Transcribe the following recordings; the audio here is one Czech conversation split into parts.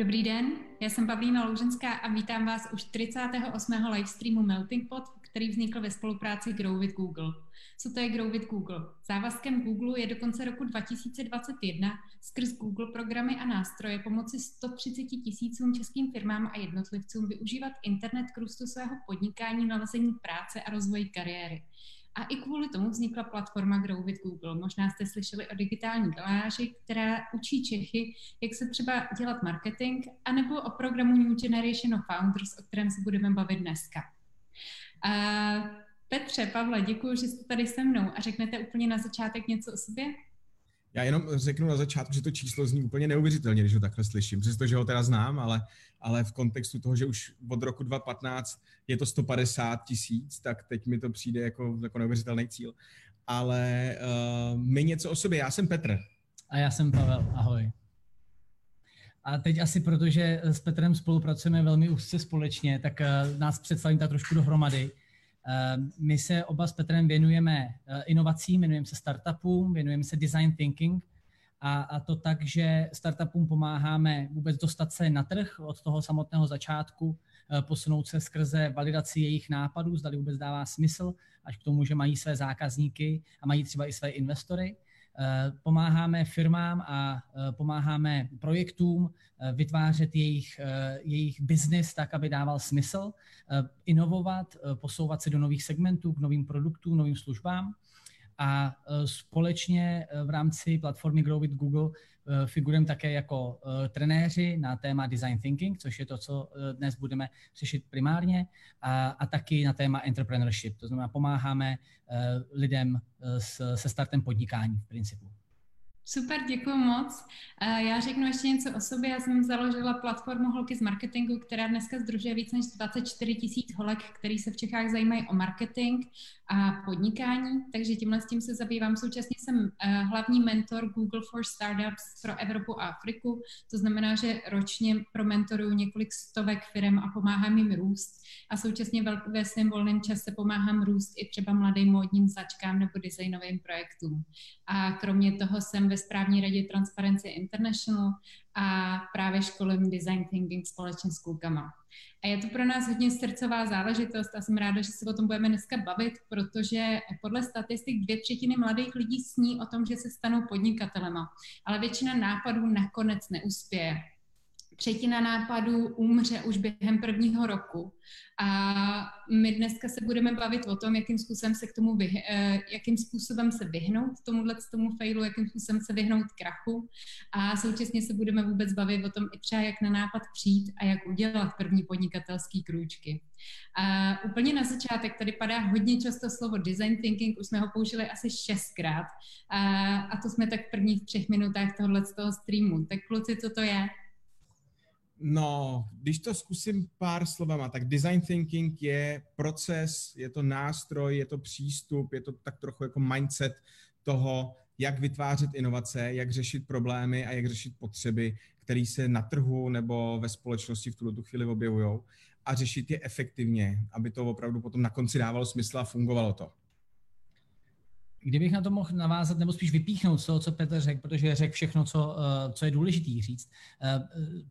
Dobrý den, já jsem Pavlína Louženská a vítám vás u 48. livestreamu Melting Pot, který vznikl ve spolupráci Grow with Google. Co to je Grow with Google? Závazkem Google je do konce roku 2021 skrz Google programy a nástroje pomoci 130 tisícům českým firmám a jednotlivcům využívat internet k růstu svého podnikání, nalezení práce a rozvoji kariéry. A i kvůli tomu vznikla platforma Grow with Google. Možná jste slyšeli o digitální galáži, která učí Čechy, jak se třeba dělat marketing, anebo o programu New Generation of Founders, o kterém se budeme bavit dneska. A Petře, Pavle, děkuji, že jste tady se mnou a řeknete úplně na začátek něco o sobě. Já jenom řeknu na začátku, že to číslo zní úplně neuvěřitelně, když ho takhle slyším, přestože ho teda znám, ale, ale v kontextu toho, že už od roku 2015 je to 150 tisíc, tak teď mi to přijde jako, jako neuvěřitelný cíl. Ale uh, my něco o sobě. Já jsem Petr. A já jsem Pavel. Ahoj. A teď asi protože s Petrem spolupracujeme velmi úzce společně, tak uh, nás představím tak trošku dohromady. Ehm, my se oba s Petrem věnujeme eh, inovacím, věnujeme se startupům, věnujeme se design thinking. A, to tak, že startupům pomáháme vůbec dostat se na trh od toho samotného začátku, eh, posunout se skrze validaci jejich nápadů, zda vůbec dává smysl, až k tomu, že mají své zákazníky a mají třeba i své investory pomáháme firmám a eh, pomáháme projektům eh, vytvářet jejich, jejich biznis tak, aby dával smysl, inovovat, posouvat se do nových segmentů, k novým produktům, novým službám a společně v rámci platformy Grow with Google figurujeme také jako trenéři na téma design thinking, což je to, co dnes budeme řešit primárně, a, a taky na téma entrepreneurship. To znamená, pomáháme lidem se startem podnikání v principu. Super, děkuji moc. Já řeknu ještě něco o sobě. Já jsem založila platformu Holky z marketingu, která dneska združuje víc než 24 tisíc holek, který se v Čechách zajímají o marketing a podnikání, takže tímhle s tím se zabývám. Současně jsem eh, hlavní mentor Google for Startups pro Evropu a Afriku. To znamená, že ročně promentoruju několik stovek firm a pomáhám jim růst. A současně ve svém volném čase pomáhám růst i třeba mladým módním začkám nebo designovým projektům. A kromě toho jsem ve správní radě Transparency International a právě školím design thinking společně s klukama. A je to pro nás hodně srdcová záležitost a jsem ráda, že se o tom budeme dneska bavit, protože podle statistik dvě třetiny mladých lidí sní o tom, že se stanou podnikatelema, ale většina nápadů nakonec neuspěje třetina nápadů umře už během prvního roku. A my dneska se budeme bavit o tom, jakým způsobem se k tomu vyh, eh, jakým způsobem se vyhnout tomuhle tomu failu, jakým způsobem se vyhnout krachu. A současně se budeme vůbec bavit o tom i třeba, jak na nápad přijít a jak udělat první podnikatelský krůčky. A úplně na začátek tady padá hodně často slovo design thinking, už jsme ho použili asi šestkrát. A, a to jsme tak v prvních třech minutách tohohle z toho streamu. Tak kluci, co to je? No, když to zkusím pár slovama, tak design thinking je proces, je to nástroj, je to přístup, je to tak trochu jako mindset toho, jak vytvářet inovace, jak řešit problémy a jak řešit potřeby, které se na trhu nebo ve společnosti v tuto chvíli objevují a řešit je efektivně, aby to opravdu potom na konci dávalo smysl a fungovalo to. Kdybych na to mohl navázat, nebo spíš vypíchnout z toho, co Petr řekl, protože řekl všechno, co, eh, co je důležité říct. Eh,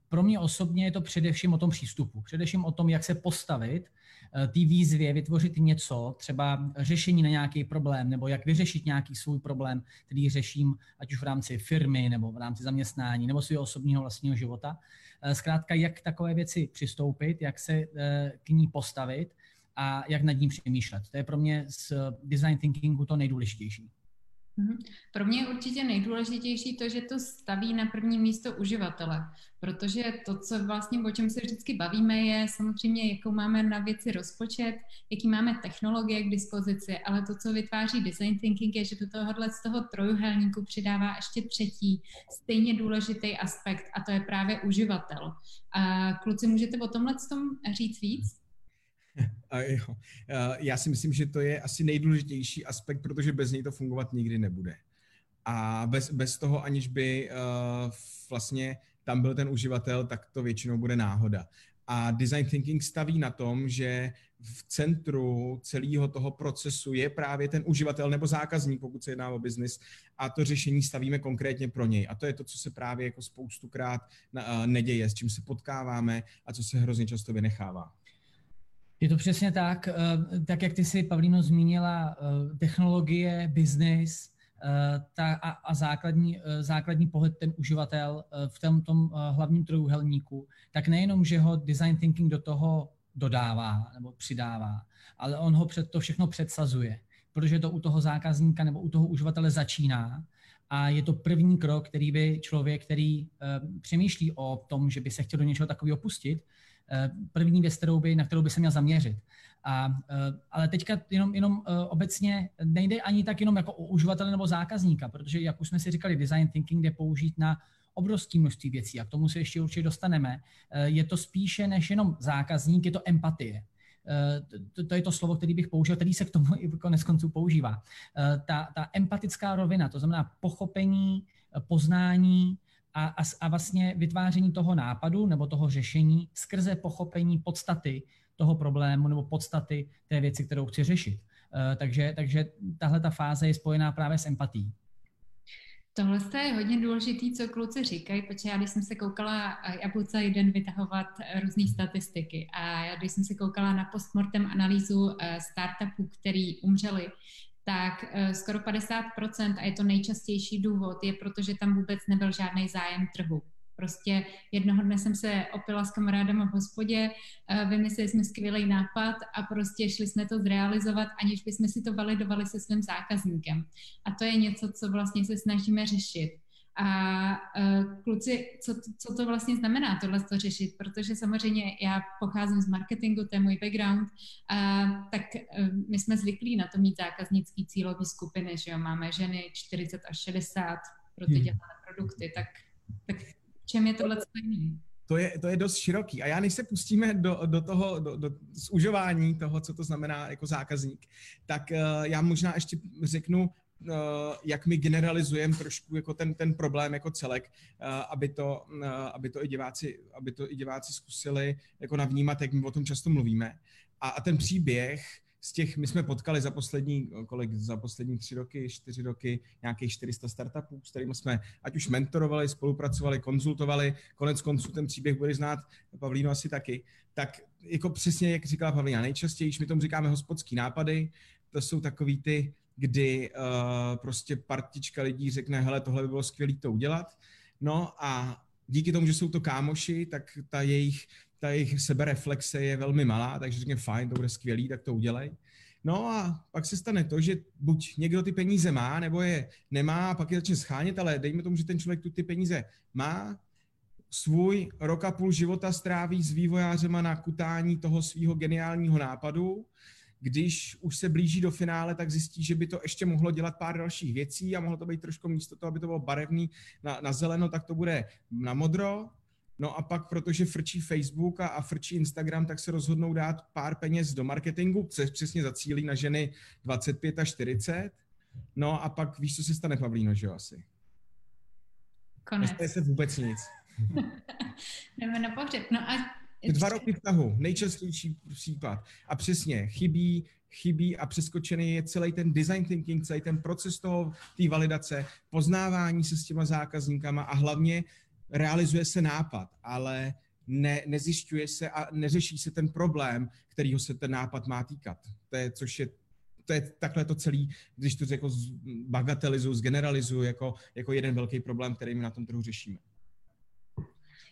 pro mě osobně je to především o tom přístupu. Především o tom, jak se postavit eh, té výzvě, vytvořit něco, třeba řešení na nějaký problém, nebo jak vyřešit nějaký svůj problém, který řeším ať už v rámci firmy, nebo v rámci zaměstnání, nebo svého osobního vlastního života. Zkrátka, jak takové věci přistoupit, jak se k ní postavit a jak nad ním přemýšlet. To je pro mě z design thinkingu to nejdůležitější. Mhm. Pro mě je určitě nejdůležitější to, že to staví na první místo uživatele, protože to, co vlastně, o čem se vždycky bavíme, je samozřejmě, jakou máme na věci rozpočet, jaký máme technologie k dispozici, ale to, co vytváří design thinking, je, že do tohohle z toho trojuhelníku přidává ještě třetí, stejně důležitý aspekt, a to je právě uživatel. A kluci, můžete o tomhle tom říct víc? A jo. Já si myslím, že to je asi nejdůležitější aspekt, protože bez něj to fungovat nikdy nebude. A bez, bez toho, aniž by uh, vlastně tam byl ten uživatel, tak to většinou bude náhoda. A design thinking staví na tom, že v centru celého toho procesu je právě ten uživatel nebo zákazník, pokud se jedná o biznis, a to řešení stavíme konkrétně pro něj. A to je to, co se právě jako spoustukrát neděje, s čím se potkáváme a co se hrozně často vynechává. Je to přesně tak, eh, tak jak ty si, Pavlíno, zmínila eh, technologie, biznis a, a základní, eh, základní pohled ten uživatel v tom, tom hlavním trojuhelníku, tak nejenom, že ho design thinking do toho dodává nebo přidává, ale on ho před to všechno předsazuje, protože to u toho zákazníka nebo u toho uživatele začíná a je to první krok, který by člověk, který přemýšlí o tom, že by se chtěl do něčeho takového pustit, první věc, kterou by, na kterou by se měl zaměřit. A, uh, ale teďka jenom, jenom uh, obecně nejde ani tak jenom jako o uživatele nebo zákazníka, protože, jak už jsme si říkali, design thinking jde použít na obrovské množství věcí a k tomu se ještě určitě dostaneme. Eh, je to spíše než jenom zákazník, je to empatie. Eh, to, to je to slovo, který bych použil, který se k tomu i konec konců používá. Eh, ta, ta empatická rovina, to znamená pochopení, poznání a, a, a vlastně vytváření toho nápadu nebo toho řešení skrze pochopení podstaty toho problému nebo podstaty té věci, kterou chci řešit. Takže, takže tahle ta fáze je spojená právě s empatí. Tohle je hodně důležitý, co kluci říkají, protože já když jsem se koukala, já budu celý den vytahovat eh, různé statistiky a já když jsem se koukala na postmortem analýzu eh, startupů, který umřeli, tak eh, skoro 50%, a je to nejčastější důvod, je protože tam vůbec nebyl žádný zájem trhu. Prostě jednoho dne jsem se opila s kamarádem v hospodě, eh, vymysleli jsme skvělý nápad a prostě šli jsme to zrealizovat, aniž bychom si to validovali se svým zákazníkem. A to je něco, co vlastně se snažíme řešit. A uh, kluci, co, co to vlastně znamená tohle to řešit? Protože samozřejmě já pocházím z marketingu, to je můj background, uh, tak uh, my jsme zvyklí na to mít zákaznický cílový skupiny, že jo, máme ženy 40 až 60 pro ty hmm. dělané produkty, tak, tak čem je tohle jiný? To je, to je dost široký. A já než se pustíme do, do toho, do, do zužování toho, co to znamená jako zákazník, tak uh, já možná ještě řeknu, jak my generalizujeme trošku jako ten, ten problém jako celek, uh, aby, to, uh, aby, to i diváci, aby to i diváci zkusili jako navnímat, jak my o tom často mluvíme. A, a ten příběh z těch, my jsme potkali za poslední, kolik, za poslední tři roky, čtyři roky nějakých 400 startupů, s kterými jsme ať už mentorovali, spolupracovali, konzultovali, konec konců ten příběh bude znát Pavlíno asi taky, tak jako přesně, jak říkala Pavlína, nejčastěji, my tomu říkáme hospodský nápady, to jsou takový ty, kdy uh, prostě partička lidí řekne, hele, tohle by bylo skvělé to udělat, no a díky tomu, že jsou to kámoši, tak ta jejich ta jejich sebereflexe je velmi malá, takže řekne fajn, to bude skvělý, tak to udělej. No a pak se stane to, že buď někdo ty peníze má, nebo je nemá, a pak je začne schánět, ale dejme tomu, že ten člověk tu ty peníze má, svůj rok a půl života stráví s vývojářema na kutání toho svého geniálního nápadu. Když už se blíží do finále, tak zjistí, že by to ještě mohlo dělat pár dalších věcí a mohlo to být trošku místo toho, aby to bylo barevný na, na zeleno, tak to bude na modro. No a pak, protože frčí Facebook a, a frčí Instagram, tak se rozhodnou dát pár peněz do marketingu, což přesně zacílí na ženy 25 a 40. No a pak víš, co se stane, Pavlíno, že jo, asi? Konec. Nestane se vůbec nic. Jdeme na pohřeb. No a Dva roky v tahu, nejčastější případ. A přesně, chybí, chybí a přeskočený je celý ten design thinking, celý ten proces toho, té validace, poznávání se s těma zákazníkama a hlavně realizuje se nápad, ale ne, nezjišťuje se a neřeší se ten problém, kterýho se ten nápad má týkat. To je, což je to je takhle to celý, když to jako bagatelizuju, zgeneralizuju jako, jako jeden velký problém, který my na tom trhu řešíme.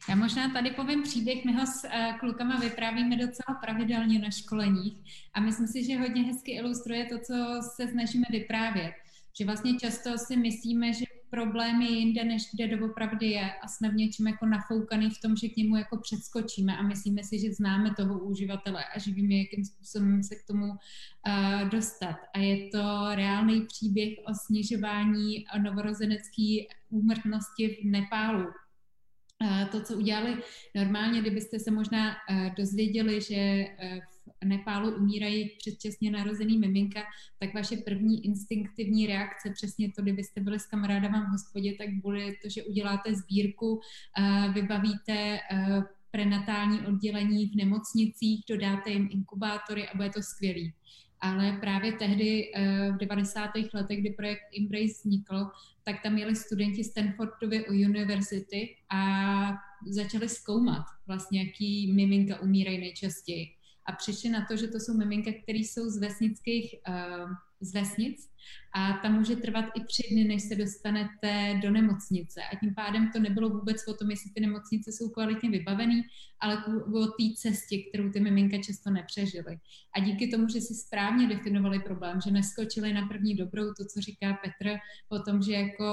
Já možná tady povím příběh, my ho s uh, klukama vyprávíme docela pravidelně na školeních a myslím si, že hodně hezky ilustruje to, co se snažíme vyprávět. Že vlastně často si myslíme, že problém je jinde, než kde doopravdy je a jsme v něčem jako nafoukaný v tom, že k němu jako předskočíme a myslíme si, že známe toho uživatele a že víme, jakým způsobem se k tomu uh, dostat. A je to reálný příběh o snižování novorozenecké úmrtnosti v Nepálu. To, co udělali normálně, kdybyste se možná uh, dozvěděli, že v Nepálu umírají předčasně narozený miminka, tak vaše první instinktivní reakce, přesně to, kdybyste byli s kamarádama v hospodě, tak bude to, že uděláte sbírku, vybavíte prenatální oddělení v nemocnicích, dodáte jim inkubátory a bude to skvělý. Ale právě tehdy eh, v 90. letech, kdy projekt Embrace vznikl, tak tam měli studenti Stanfordovy univerzity a začali zkoumat vlastně, jaký miminka umírají nejčastěji. A přišli na to, že to jsou miminka, které jsou z vesnických uh, z vesnic a tam může trvat i tři dny, než se dostanete do nemocnice. A tím pádem to nebylo vůbec o tom, jestli ty nemocnice jsou kvalitně vybavený, ale o té cestě, kterou ty miminka často nepřežily. A díky tomu, že si správně definovali problém, že neskočili na první dobrou, to, co říká Petr, o tom, že jako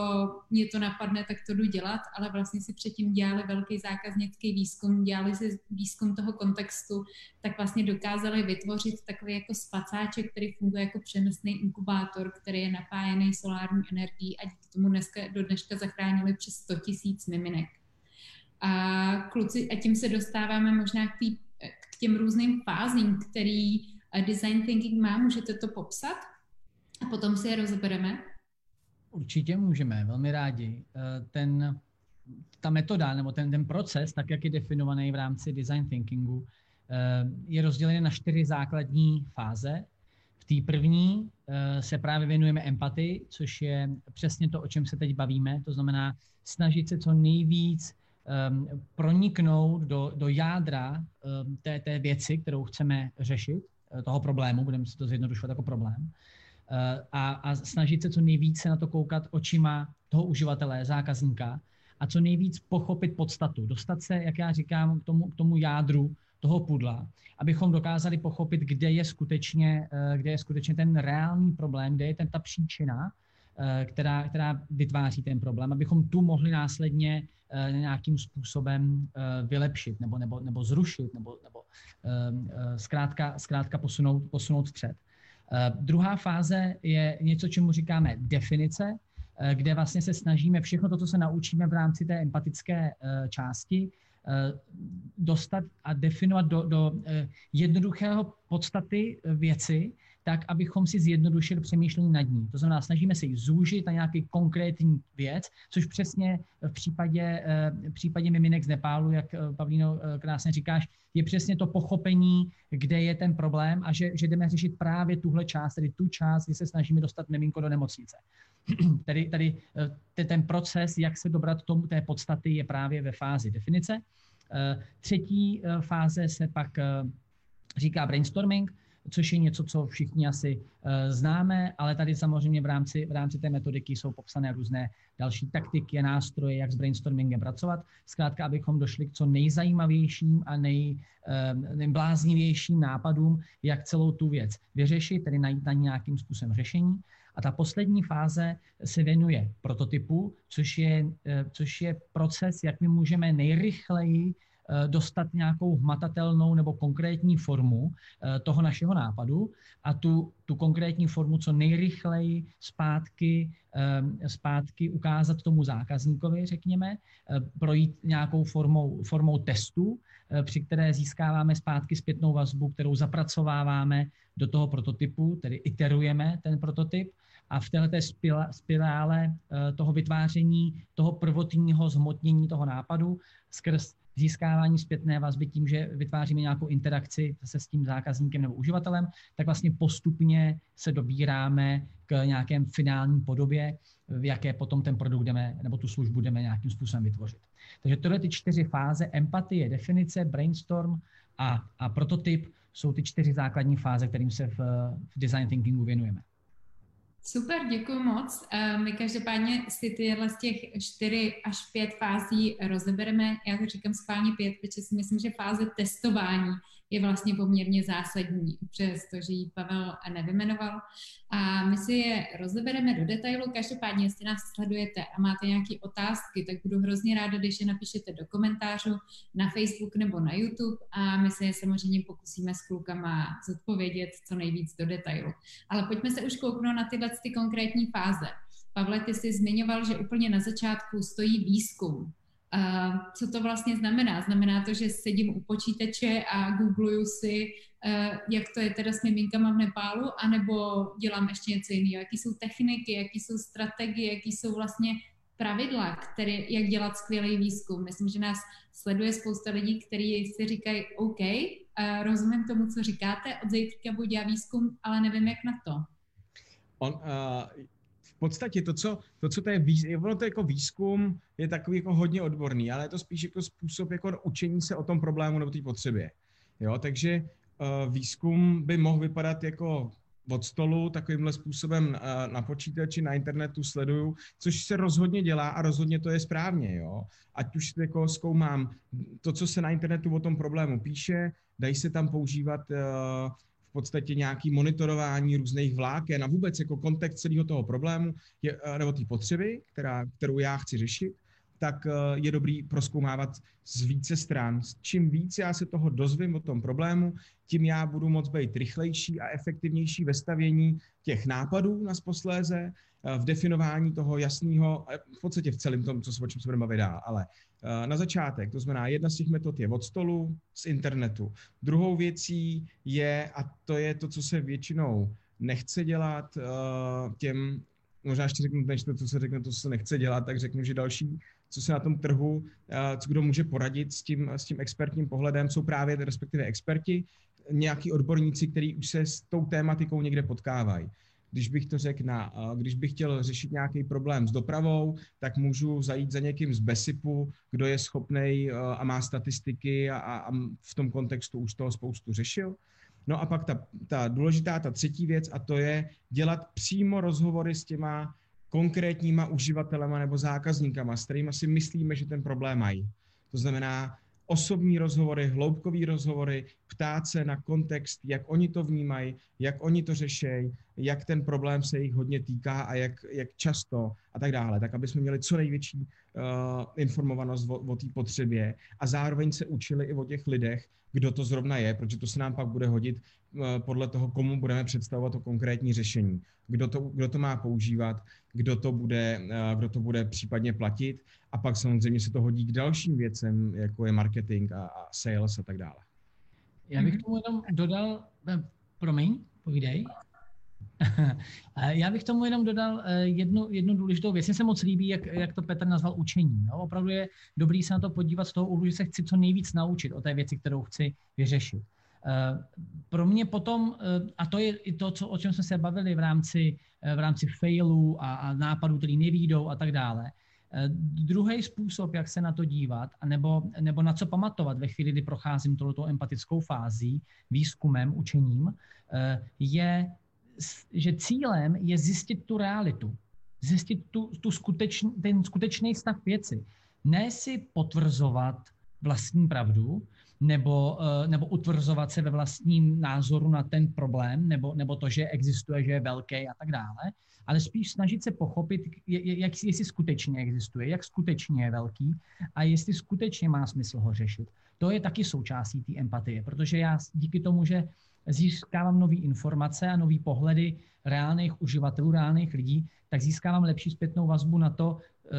mě to napadne, tak to jdu dělat, ale vlastně si předtím dělali velký zákaznický výzkum, dělali si výzkum toho kontextu, tak vlastně dokázali vytvořit takový jako spacáček, který funguje jako přenosný inkubátor, který je napájený solární energií a díky tomu dneska, do dneška zachránili přes 100 tisíc miminek. A kluci, a tím se dostáváme možná k, tý, k těm různým fázím, který eh, design thinking má. Můžete to popsat? A potom si je rozebereme. Určitě můžeme, velmi rádi. Eh, ten, ta metoda nebo ten, ten proces, tak jak je definovaný v rámci design thinkingu, eh, je rozdělený na čtyři základní fáze. Té první se právě věnujeme empatii, což je přesně to, o čem se teď bavíme. To znamená snažit se co nejvíc um, proniknout do, do jádra um, té, té věci, kterou chceme řešit, eh, toho problému, budeme si to zjednodušovat jako problém, uh, a, a snažit se co nejvíce na to koukat očima toho uživatele, zákazníka a co nejvíc pochopit podstatu, dostat se, jak já říkám, k tomu, k tomu jádru toho pudla, abychom dokázali pochopit, kde je skutečně, uh, kde je skutečně ten reálný problém, kde je ten, ta příčina, uh, která, která vytváří ten problém, abychom tu mohli následně Eh, nějakým způsobem eh, vylepšit nebo, nebo, nebo zrušit nebo, nebo eh, zkrátka, zkrátka posunout, posunout vpřed. Druhá fáze je něco, čemu říkáme definice, kde vlastně se snažíme všechno to, co se naučíme v rámci té empatické části, dostat a definovat do, do jednoduchého podstaty věci, tak abychom si zjednodušili přemýšlení nad ní. To znamená, snažíme se ji zúžit na nějaký konkrétní věc, což přesně v případě, eh, v případě miminek z Nepálu, jak eh, Pavlíno eh, krásně říkáš, je přesně to pochopení, kde je ten problém a že, že jdeme řešit právě tuhle část, tedy tu část, kdy se snažíme dostat miminko do nemocnice. tady, tady ten proces, jak se dobrat tomu té podstaty, je právě ve fázi definice. Třetí fáze se pak říká brainstorming, což je něco, co všichni asi uh, známe, ale tady samozřejmě v rámci, v rámci té metodiky jsou popsané různé další taktiky, nástroje, jak s brainstormingem pracovat. Zkrátka, abychom došli k co nejzajímavějším a nej, uh, nejbláznivějším nápadům, jak celou tu věc vyřešit, tedy najít na nějakým způsobem řešení. A ta poslední fáze se věnuje prototypu, což je, eh, což je proces, jak my můžeme nejrychleji Eh, dostat nějakou hmatatelnou nebo konkrétní formu eh, toho našeho nápadu a tu, tu konkrétní formu co nejrychleji zpátky, eh, zpátky ukázat tomu zákazníkovi, řekněme, projít nějakou formou, formou testu, při které získáváme zpátky zpětnou vazbu, kterou zapracováváme do toho prototypu, tedy iterujeme ten prototyp a v této spirále toho vytváření toho prvotního zhmotnění toho nápadu skrz získávání zpětné vazby tím, že vytváříme nějakou interakci se s tím zákazníkem nebo uživatelem, tak vlastně postupně se dobíráme k nějakém finální podobě, v jaké potom ten produkt jdeme, nebo tu službu jdeme nějakým způsobem vytvořit. Takže tohle ty čtyři fáze, empatie, definice, brainstorm a, a prototyp, jsou ty čtyři základní fáze, kterým se v, v design thinkingu věnujeme. Super, děkuji moc. Eh, my každopádně si tyhle z těch čtyři až pět fází rozebereme. Já to říkám schválně pět, protože si myslím, že fáze testování je vlastně poměrně zásadní, přestože ji Pavel nevymenoval. A my si je rozebereme do detailu. Každopádně, jestli nás sledujete a máte nějaké otázky, tak budu hrozně ráda, když je napíšete do komentářů na Facebook nebo na YouTube a my se je samozřejmě pokusíme s klukama zodpovědět co nejvíc do detailu. Ale pojďme se už kouknout na tyhle ty konkrétní fáze. Pavle, ty jsi zmiňoval, že úplně na začátku stojí výzkum. Uh, co to vlastně znamená? Znamená to, že sedím u počítače a googluju si, uh, jak to je teda s miminkama v Nepálu, anebo dělám ještě něco jiného? Jaký jsou techniky, jaký jsou strategie, jaký jsou vlastně pravidla, který, jak dělat skvělý výzkum. Myslím, že nás sleduje spousta lidí, kteří si říkají, OK, uh, rozumím tomu, co říkáte, od zítřka budu dělat výzkum, ale nevím, jak na to. On, uh, v podstatě to, co, to, co to je, ono to jako výzkum je takový jako hodně odborný, ale je to spíš jako způsob jako učení se o tom problému nebo té potřebě. Jo, takže uh, výzkum by mohl vypadat jako od stolu takovýmhle způsobem uh, na počítači, na internetu sleduju, což se rozhodně dělá a rozhodně to je správně, jo. Ať už jako zkoumám to, co se na internetu o tom problému píše, dají se tam používat uh, podstatě nějaký monitorování různých vláken a vůbec jako kontext celého toho problému je, eh, nebo té potřeby, která, kterou já chci řešit, tak eh, je dobrý proskoumávat z více stran. Čím víc já se toho dozvím o tom problému, tím já budu moct být rychlejší a efektivnější ve stavění těch nápadů na posléze, v definování toho jasného, v podstatě v celém tom, co se, o čem se budeme bavit dál, ale Eh, na začátek. To znamená, jedna z těch metod je od stolu, z internetu. Druhou věcí je, a to je to, co se většinou nechce dělat, eh, těm, možná ještě řeknu, než to, co se řekne, to, se nechce dělat, tak řeknu, že další, co se na tom trhu, eh, co kdo může poradit s tím, s tím expertním pohledem, jsou právě respektive experti, nějaký odborníci, kteří už se s tou tématikou někde potkávají když bych to řekl, na, když bych chtěl řešit nějaký problém s dopravou, tak můžu zajít za někým z Besipu, kdo je schopný a má statistiky a, a v tom kontextu už toho spoustu řešil. No a pak ta, ta důležitá, ta třetí věc, a to je dělat přímo rozhovory s těma konkrétníma uživatelema nebo zákazníkama, s kterými si myslíme, že ten problém mají. To znamená, osobní rozhovory, hloubkové rozhovory, ptát se na kontext, jak oni to vnímají, jak oni to řešejí, jak ten problém se jich hodně týká a jak, jak často a tak dále, tak aby jsme měli co největší uh, informovanost o, o té potřebě a zároveň se učili i o těch lidech, kdo to zrovna je, protože to se nám pak bude hodit uh, podle toho, komu budeme představovat to konkrétní řešení, kdo to, kdo to má používat, kdo to, bude, uh, kdo to bude případně platit a pak samozřejmě se to hodí k dalším věcem, jako je marketing a, a sales a tak dále. Já bych tomu jenom dodal, promiň, povídej. Já bych tomu jenom dodal eh, jednu, jednu důležitou věc. Mně se moc líbí, jak, jak to Petr nazval učení. No, opravdu je dobrý se na to podívat z toho úhlu, že se chci co nejvíc naučit o té věci, kterou chci vyřešit. Eh, pro mě potom, eh, a to je i to, co, o čem jsme se bavili v rámci, v rámci failů a, a nápadů, který nevídou a tak dále, Druhý způsob, jak se na to dívat, nebo, nebo na co pamatovat ve chvíli, kdy procházím tohoto empatickou fází, výzkumem, učením, je že cílem je zjistit tu realitu, zjistit tu, tu skutečný, ten skutečný stav věci. Ne si potvrzovat vlastní pravdu, nebo, eh, nebo utvrzovat se ve vlastním názoru na ten problém, nebo, nebo to, že existuje, že je velký a tak dále, ale spíš snažit se pochopit, jak, jestli skutečně existuje, jak skutečně je velký a jestli skutečně má smysl ho řešit. To je taky součástí té empatie, protože já díky tomu, že získávám nové informace a nové pohledy reálných uživatelů, reálných lidí, tak získávám lepší zpětnou vazbu na to, eh,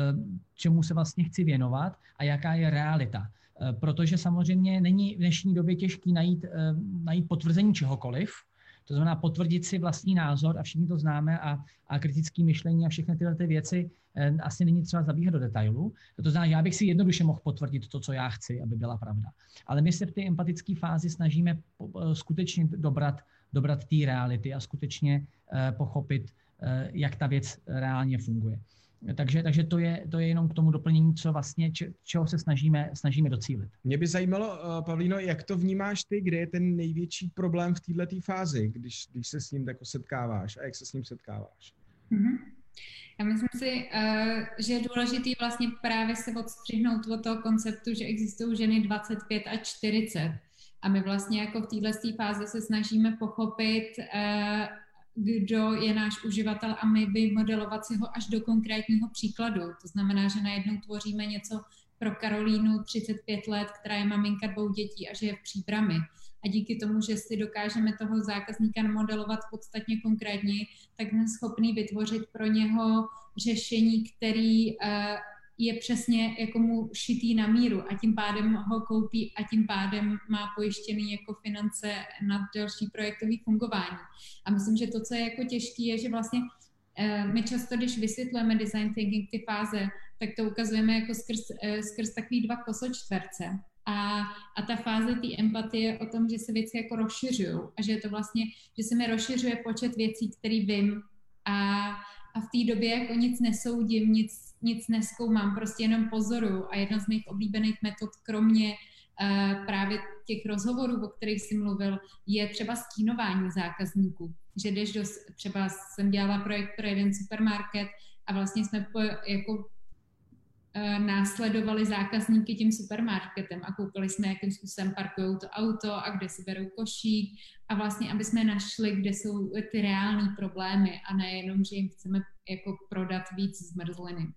čemu se vlastně chci věnovat a jaká je realita. Eh, protože samozřejmě není v dnešní době těžký najít, eh, najít potvrzení čehokoliv, to znamená potvrdit si vlastní názor a všichni to známe a, a kritické myšlení a všechny tyhle ty věci eh, asi není třeba zabíhat do detailu. To znamená, já bych si jednoduše mohl potvrdit to, co já chci, aby byla pravda. Ale my se v té empatické fázi snažíme eh, skutečně dobrat, dobrat té reality a skutečně eh, pochopit, jak ta věc reálně funguje. Takže, takže to, je, to je jenom k tomu doplnění, co vlastně, če, čeho se snažíme, snažíme docílit. Mě by zajímalo, uh, Pavlíno, jak to vnímáš ty, kde je ten největší problém v této fázi, když, když se s ním jako setkáváš a jak se s ním setkáváš? Mm-hmm. Já myslím si, uh, že je důležitý vlastně právě se odstřihnout od toho konceptu, že existují ženy 25 a 40. A my vlastně jako v této fázi se snažíme pochopit, uh, kdo je náš uživatel a my vymodelovat si ho až do konkrétního příkladu. To znamená, že najednou tvoříme něco pro Karolínu 35 let, která je maminka dvou dětí a že je v příbrami. A díky tomu, že si dokážeme toho zákazníka modelovat podstatně konkrétně, tak jsme schopni vytvořit pro něho řešení, který uh, je přesně jako mu šitý na míru a tím pádem ho koupí a tím pádem má pojištěný jako finance na další projektový fungování. A myslím, že to, co je jako těžké, je, že vlastně Eh, my často, když vysvětlujeme design thinking, ty fáze, tak to ukazujeme jako skrz, eh, skrz takový dva kosočtverce. A, a ta fáze té empatie je o tom, že se věci jako rozšiřují a že je to vlastně, že se mi rozšiřuje počet věcí, který vím a, v té době jako nic nesoudím, nic, nic neskoumám, prostě jenom pozoru a jedna z mých oblíbených metod, kromě uh, právě těch rozhovorů, o kterých jsi mluvil, je třeba stínování zákazníků. Že jdeš do, třeba jsem dělala projekt pro jeden supermarket a vlastně jsme po, jako následovali zákazníky tím supermarketem a koukali jsme, jakým způsobem parkují to auto a kde si berou košík a vlastně, aby jsme našli, kde jsou ty reální problémy a nejenom, že jim chceme jako prodat víc zmrzliny.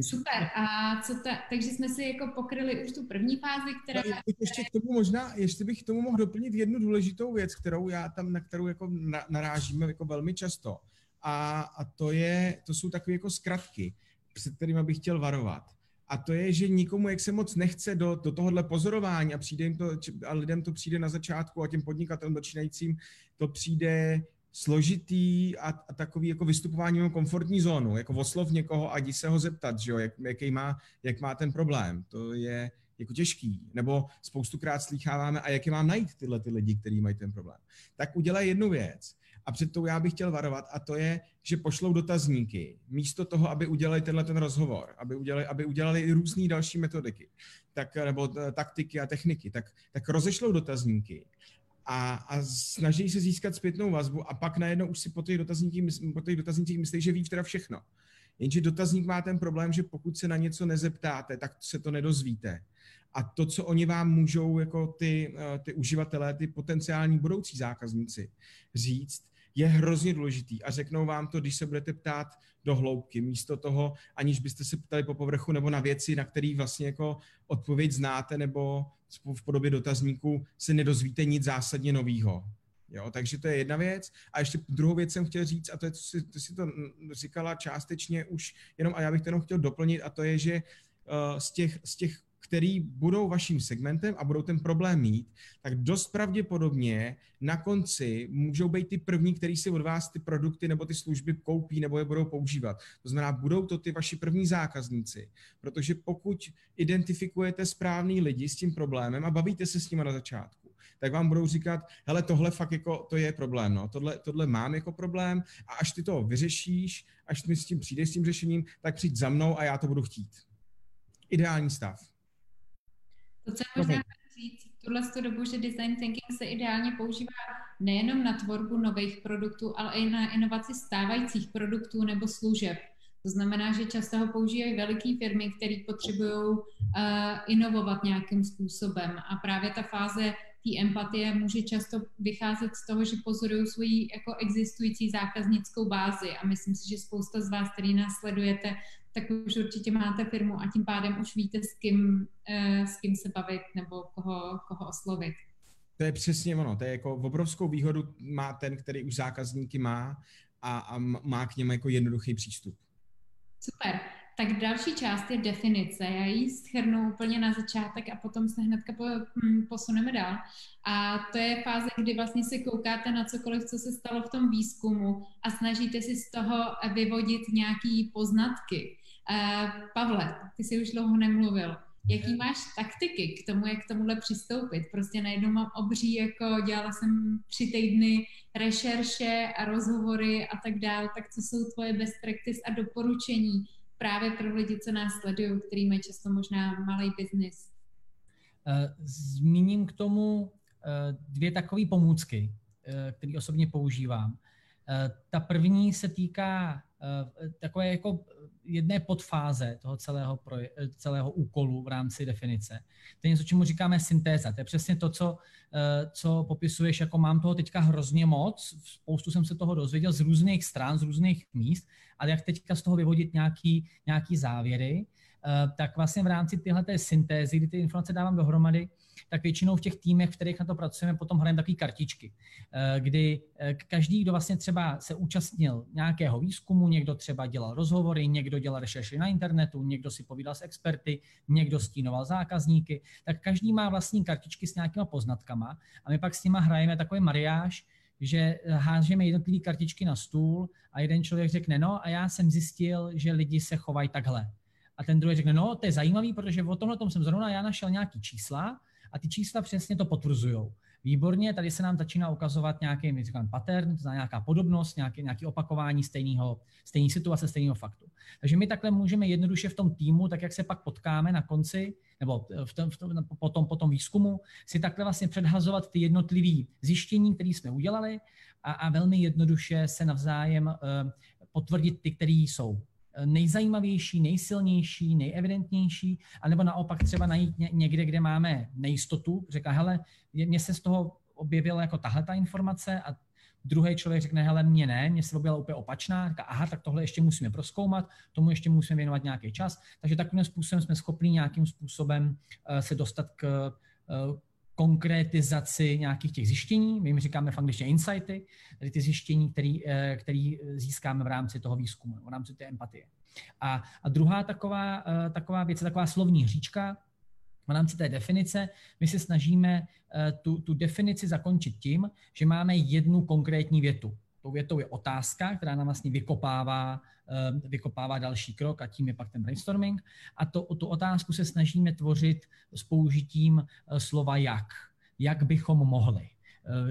Super. A co ta, takže jsme si jako pokryli už tu první fázi, která... Ještě k tomu možná, ještě bych k tomu mohl doplnit jednu důležitou věc, kterou já tam, na kterou jako narážíme jako velmi často. A, a to, je, to jsou takové jako zkratky před kterými bych chtěl varovat. A to je, že nikomu, jak se moc nechce do, do tohohle pozorování a, přijde jim to, a lidem to přijde na začátku a těm podnikatelům začínajícím to přijde složitý a, a takový jako vystupování mimo komfortní zónu, jako oslov někoho a jdi se ho zeptat, že jo, jak, jaký má, jak má ten problém. To je jako těžký. Nebo spoustukrát slýcháváme, a jak je mám najít tyhle ty lidi, kteří mají ten problém. Tak udělej jednu věc a před tou já bych chtěl varovat a to je, že pošlou dotazníky místo toho, aby udělali tenhle ten rozhovor, aby udělali, aby udělali i různé další metodiky, tak, nebo eh, taktiky a techniky, tak, tak rozešlou dotazníky a, a snaží se získat zpětnou vazbu a pak najednou už si po těch dotaznících, po těch dotaznících myslí, že ví teda všechno. Jenže dotazník má ten problém, že pokud se na něco nezeptáte, tak se to nedozvíte. A to, co oni vám můžou jako ty, eh, ty uživatelé, ty potenciální budoucí zákazníci říct, je hrozně důležitý a řeknou vám to, když se budete ptát do hloubky, místo toho, aniž byste se ptali po povrchu nebo na věci, na které vlastně jako odpověď znáte nebo v podobě dotazníku se nedozvíte nic zásadně nového. Jo, takže to je jedna věc. A ještě druhou věc jsem chtěl říct, a to je, co si, to si to říkala částečně už jenom, a já bych to jenom chtěl doplnit, a to je, že uh, z těch, z těch který budou vaším segmentem a budou ten problém mít, tak dost pravděpodobně na konci můžou být ty první, který si od vás ty produkty nebo ty služby koupí nebo je budou používat. To znamená, budou to ty vaši první zákazníci, protože pokud identifikujete správný lidi s tím problémem a bavíte se s nimi na začátku, tak vám budou říkat, hele, tohle fakt jako, to je problém, no, tohle, tohle mám jako problém a až ty to vyřešíš, až mi s tím přijdeš s tím řešením, tak přijď za mnou a já to budu chtít. Ideální stav. To, co možná říct v tuhle dobu, že design thinking se ideálně používá nejenom na tvorbu nových produktů, ale i na inovaci stávajících produktů nebo služeb. To znamená, že často ho používají veliké firmy, které potřebují uh, inovovat nějakým způsobem. A právě ta fáze té empatie může často vycházet z toho, že pozorují svoji jako existující zákaznickou bázi. A myslím si, že spousta z vás, který nás sledujete, tak už určitě máte firmu a tím pádem už víte, s kým, eh, s kým se bavit nebo koho, koho oslovit. To je přesně ono. To je jako obrovskou výhodu má ten, který už zákazníky má a, a má k němu jako jednoduchý přístup. Super. Tak další část je definice. Já ji schrnu úplně na začátek a potom se hnedka po, hm, posuneme dál. A to je fáze, kdy vlastně se koukáte na cokoliv, co se stalo v tom výzkumu a snažíte si z toho vyvodit nějaký poznatky. Uh, Pavle, ty jsi už dlouho nemluvil. Jaký máš taktiky k tomu, jak k tomuhle přistoupit? Prostě najednou mám obří, jako dělala jsem tři týdny rešerše a rozhovory a tak dále, tak co jsou tvoje best practice a doporučení právě pro lidi, co nás sledují, který mají často možná malý biznis? Eh, zmíním k tomu eh, dvě takové pomůcky, které osobně používám. Ta první se týká takové jako jedné podfáze toho celého, proje, celého úkolu v rámci definice. To je něco, čemu říkáme syntéza. To je přesně to, co, eh, co popisuješ, jako mám toho teďka hrozně moc, spoustu jsem se toho dozvěděl z různých stran, z různých míst, ale jak teďka z toho vyvodit nějaký, nějaký závěry, Eh, tak vlastně v rámci téhle syntézy, kdy ty informace dávám dohromady, tak většinou v těch týmech, v kterých na to pracujeme, potom hrajeme takové kartičky, eh, kdy eh, každý, kdo vlastně třeba se účastnil nějakého výzkumu, někdo třeba dělal rozhovory, někdo dělal rešerši na internetu, někdo si povídal s experty, někdo stínoval zákazníky, tak každý má vlastní kartičky s nějakýma poznatkama a my pak s nima hrajeme takový mariáž, že hážeme jednotlivé kartičky na stůl a jeden člověk řekne, no a já jsem zjistil, že lidi se chovají takhle. A ten druhý řekne, no to je zajímavý, protože o tomhle tom jsem zrovna já našel nějaký čísla a ty čísla přesně to potvrzují. Výborně, tady se nám začíná ukazovat nějaký říkám, pattern, to nějaká podobnost, nějaké, nějaké opakování stejného, stejné situace, stejného faktu. Takže my takhle můžeme jednoduše v tom týmu, tak jak se pak potkáme na konci, nebo v tom, v tom, po, tom, po tom výzkumu, si takhle vlastně předhazovat ty jednotlivé zjištění, které jsme udělali a, a velmi jednoduše se navzájem uh, potvrdit ty, které jsou nejzajímavější, nejsilnější, nejevidentnější, anebo naopak třeba najít někde, kde máme nejistotu, říká, hele, mně se z toho objevila jako tahle ta informace a druhý člověk řekne, hele, mě ne, mně se objevila úplně opačná, říká, aha, tak tohle ještě musíme proskoumat, tomu ještě musíme věnovat nějaký čas, takže takovým způsobem jsme schopni nějakým způsobem eh, se dostat k konkrétizaci nějakých těch zjištění, my jim říkáme v angličtině insighty, tedy ty zjištění, který, eh, který získáme v rámci toho výzkumu, v rámci té empatie. A, a druhá taková, eh, taková věc taková slovní hříčka, v rámci té definice my se snažíme eh, tu, tu definici zakončit tím, že máme jednu konkrétní větu. Tou větou je otázka, která nám vlastně vykopává, vykopává další krok a tím je pak ten brainstorming. A to, tu otázku se snažíme tvořit s použitím slova jak. Jak bychom mohli.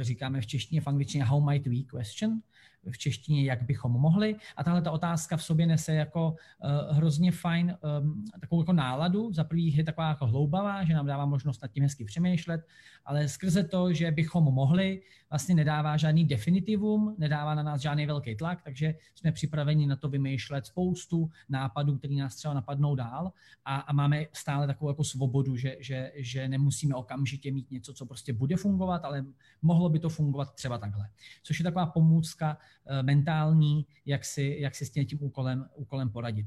Říkáme v češtině, v angličtině how might we question, v češtině, jak bychom mohli. A tahle ta otázka v sobě nese jako uh, hrozně fajn um, takovou jako náladu. Za prvý je taková jako hloubavá, že nám dává možnost nad tím hezky přemýšlet, ale skrze to, že bychom mohli, vlastně nedává žádný definitivum, nedává na nás žádný velký tlak, takže jsme připraveni na to vymýšlet spoustu nápadů, které nás třeba napadnou dál a, a máme stále takovou jako svobodu, že, že, že nemusíme okamžitě mít něco, co prostě bude fungovat, ale mohlo by to fungovat třeba takhle. Což je taková pomůcka mentální, jak si, jak si s tím úkolem, úkolem poradit.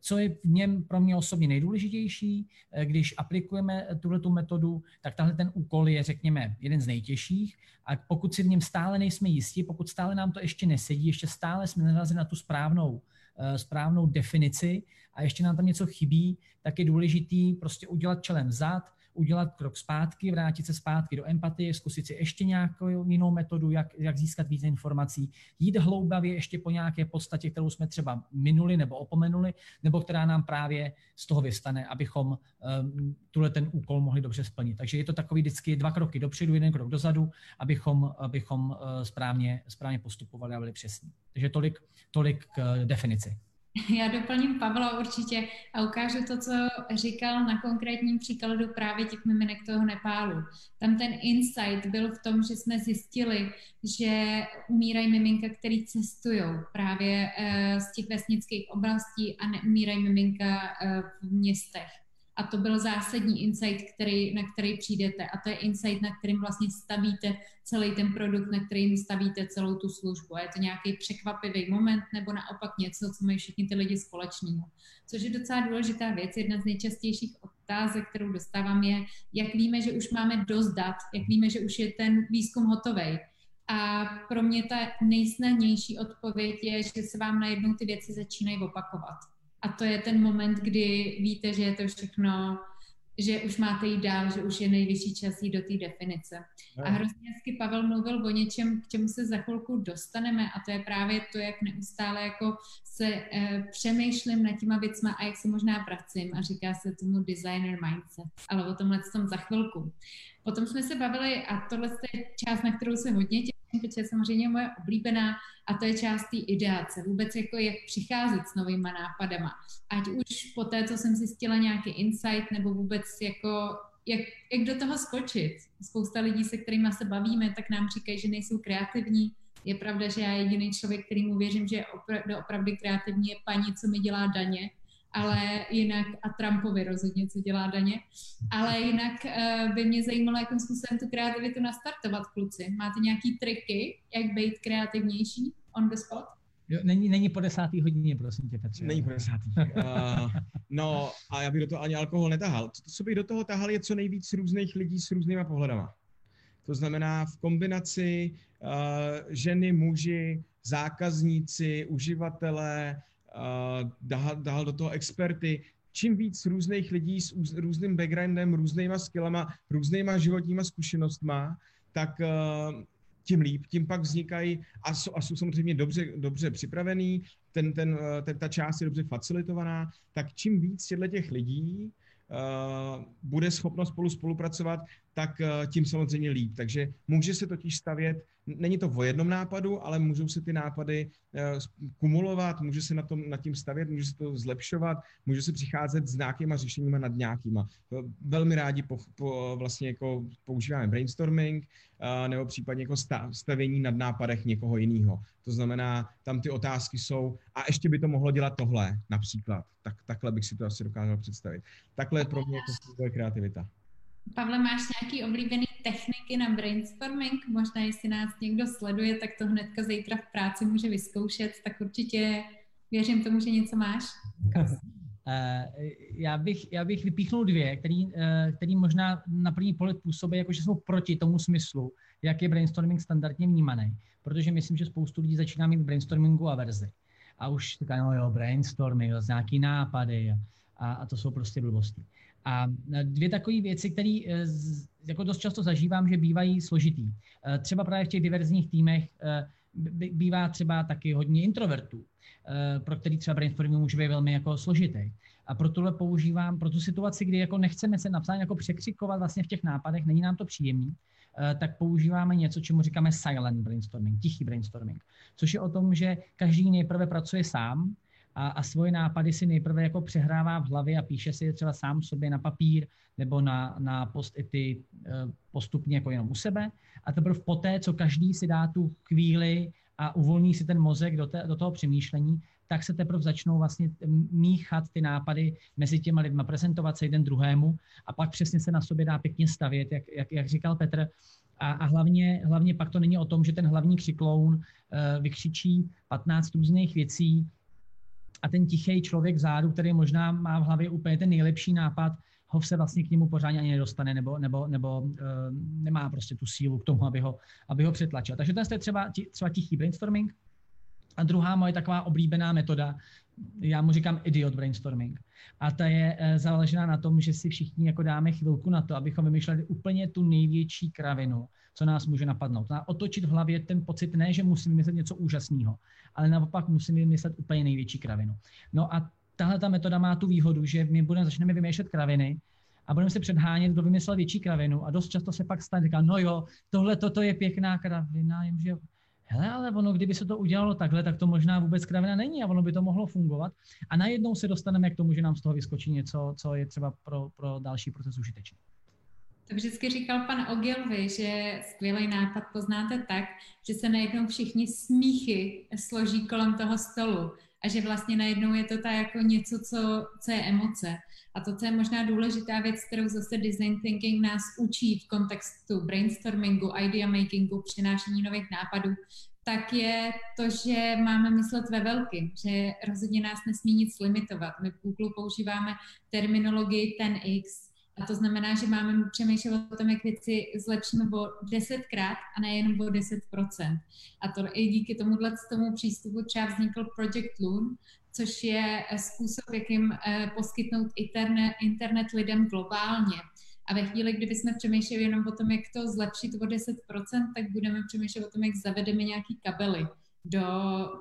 Co je v něm pro mě osobně nejdůležitější, eh, když aplikujeme tuhle tu metodu, tak tahle ten úkol je, řekněme, jeden z nejtěžších a pokud si v něm stále nejsme jistí, pokud stále nám to ještě nesedí, ještě stále jsme narazili na tu správnou, eh, správnou definici a ještě nám tam něco chybí, tak je důležitý prostě udělat čelem vzad, udělat krok zpátky, vrátit se zpátky do empatie, zkusit si ještě nějakou jinou metodu, jak, jak získat více informací, jít hloubavě ještě po nějaké podstatě, kterou jsme třeba minuli nebo opomenuli, nebo která nám právě z toho vystane, abychom um, tuhle ten úkol mohli dobře splnit. Takže je to takový vždycky dva kroky dopředu, jeden krok dozadu, abychom, abychom uh, správně, správně postupovali a byli přesní. Takže tolik, tolik k definici. Já doplním Pavla určitě a ukážu to, co říkal na konkrétním příkladu právě těch miminek toho Nepálu. Tam ten insight byl v tom, že jsme zjistili, že umírají miminka, který cestují právě eh, z těch vesnických oblastí a neumírají miminka eh, v městech. A to byl zásadní insight, který, na který přijdete. A to je insight, na kterým vlastně stavíte celý ten produkt, na kterým stavíte celou tu službu. A je to nějaký překvapivý moment nebo naopak něco, co mají všichni ty lidi společného. Což je docela důležitá věc. Jedna z nejčastějších otázek, kterou dostávám, je, jak víme, že už máme dost dat, jak víme, že už je ten výzkum hotový. A pro mě ta nejsnadnější odpověď je, že se vám najednou ty věci začínají opakovat a to je ten moment, kdy víte, že je to všechno, že už máte jít dál, že už je nejvyšší čas jít do té definice. No. A hrozně hezky Pavel mluvil o něčem, k čemu se za chvilku dostaneme a to je právě to, jak neustále jako se eh, přemýšlím nad těma věcma a jak se možná vracím a říká se tomu designer mindset, ale o tomhle tom za chvilku. Potom jsme se bavili, a tohle je část, na kterou se hodně těším, protože je samozřejmě moje oblíbená, a to je část té ideace. Vůbec jako jak přicházet s novýma nápadama. Ať už po té, co jsem zjistila nějaký insight, nebo vůbec jako jak, jak do toho skočit. Spousta lidí, se kterými se bavíme, tak nám říkají, že nejsou kreativní. Je pravda, že já jediný člověk, kterýmu věřím, že je opra- opravdu kreativní, je paní, co mi dělá daně ale jinak, a Trumpovi rozhodně, co dělá daně, ale jinak uh, by mě zajímalo, jakým způsobem tu kreativitu nastartovat, kluci. Máte nějaký triky, jak být kreativnější on the spot? Jo, není, není po desátý hodině, prosím tě, Petře. Není po desátý. Uh, no a já bych do toho ani alkohol netahal. Co, co bych do toho tahal, je co nejvíc různých lidí s různýma pohledama. To znamená v kombinaci uh, ženy, muži, zákazníci, uživatelé, dál, dál do toho experty, čím víc různých lidí s různým backgroundem, různýma skillama, různýma životníma zkušenostma, tak tím líp, tím pak vznikají a jsou, a jsou samozřejmě dobře, dobře připravený, ten, ten, ten, ta část je dobře facilitovaná, tak čím víc těchto těch lidí uh, bude schopno spolu spolupracovat, tak uh, tím samozřejmě líp. Takže může se totiž stavět není to o jednom nápadu, ale můžou se ty nápady uh, kumulovat, může se na tom nad tím stavět, může se to zlepšovat, může se přicházet s nějakýma řešeníma nad nějakýma. Velmi rádi po, po, vlastně jako používáme brainstorming nebo případně jako stavění nad nápadech někoho jiného. To znamená, tam ty otázky jsou, a ještě by to mohlo dělat tohle například. Tak, takhle bych si to asi dokázal představit. Takhle pro mě to je kreativita. Pavle, máš nějaký oblíbený techniky na brainstorming? Možná, jestli nás někdo sleduje, tak to hnedka zítra v práci může vyzkoušet, tak určitě věřím tomu, že něco máš. Eh, já bych, já bych vypíchnul dvě, který, eh, který možná na první pohled působí, jako že jsou proti tomu smyslu, jak je brainstorming standardně vnímaný. Protože myslím, že spoustu lidí začíná mít brainstormingu a verzi. A už říká, no jo, brainstorming, nějaký nápady a, a to jsou prostě blbosti. A dvě takové věci, které eh, jako dost často zažívám, že bývají složitý. Eh, třeba právě v těch diverzních týmech bývá třeba taky hodně introvertů, pro který třeba brainstorming může být velmi jako složitý. A pro tohle používám, pro tu situaci, kdy jako nechceme se napsat jako překřikovat vlastně v těch nápadech, není nám to příjemný, tak používáme něco, čemu říkáme silent brainstorming, tichý brainstorming, což je o tom, že každý nejprve pracuje sám, a, a svoje nápady si nejprve jako přehrává v hlavě a píše si je třeba sám sobě na papír nebo na, na post-ity eh, postupně jako jenom u sebe. A teprve poté, co každý si dá tu chvíli a uvolní si ten mozek do, te, do toho přemýšlení, tak se teprve začnou vlastně míchat ty nápady mezi těma lidma, prezentovat se jeden druhému a pak přesně se na sobě dá pěkně stavět, jak, jak, jak říkal Petr. A, a hlavně, hlavně pak to není o tom, že ten hlavní křikloun uh, vykřičí 15 různých věcí, a ten tichý člověk vzadu, který možná má v hlavě úplně ten nejlepší nápad, ho se vlastně k němu pořádně ani nedostane nebo, nebo, nebo uh, nemá prostě tu sílu k tomu, aby ho, aby ho přetlačil. Takže ten je třeba, třeba tichý brainstorming. A druhá moje taková oblíbená metoda, já mu říkám idiot brainstorming. A ta je uh, založená na tom, že si všichni jako dáme chvilku na to, abychom vymýšleli úplně tu největší kravinu, co nás může napadnout. A otočit v hlavě ten pocit ne, že musím vymyslet něco úžasného, ale naopak musím vymyslet úplně největší kravinu. No a tahle ta metoda má tu výhodu, že my budeme, začneme vymýšlet kraviny a budeme se předhánět, kdo vymyslel větší kravinu a dost často se pak stane, říká, no jo, tohle, toto je pěkná kravina, jenže hele, ale ono, kdyby se to udělalo takhle, tak to možná vůbec kravina není a ono by to mohlo fungovat. A najednou se dostaneme k tomu, že nám z toho vyskočí něco, co je třeba pro, pro další proces užitečné. To vždycky říkal pan Ogilvy, že skvělý nápad poznáte tak, že se najednou všichni smíchy složí kolem toho stolu a že vlastně najednou je to ta jako něco, co, co je emoce. A to, co je možná důležitá věc, kterou zase design thinking nás učí v kontextu brainstormingu, idea makingu, přinášení nových nápadů, tak je to, že máme myslet ve velkým, že rozhodně nás nesmí nic limitovat. My v Google používáme terminologii 10x, a to znamená, že máme přemýšlet o tom, jak věci zlepšíme o desetkrát a nejenom o 10%. A to i díky tomuhle tomu přístupu třeba vznikl Project Loon, což je způsob, jakým eh, poskytnout internet, internet lidem globálně. A ve chvíli, kdy bychom přemýšleli jenom o tom, jak to zlepšit o 10%, tak budeme přemýšlet o tom, jak zavedeme nějaký kabely do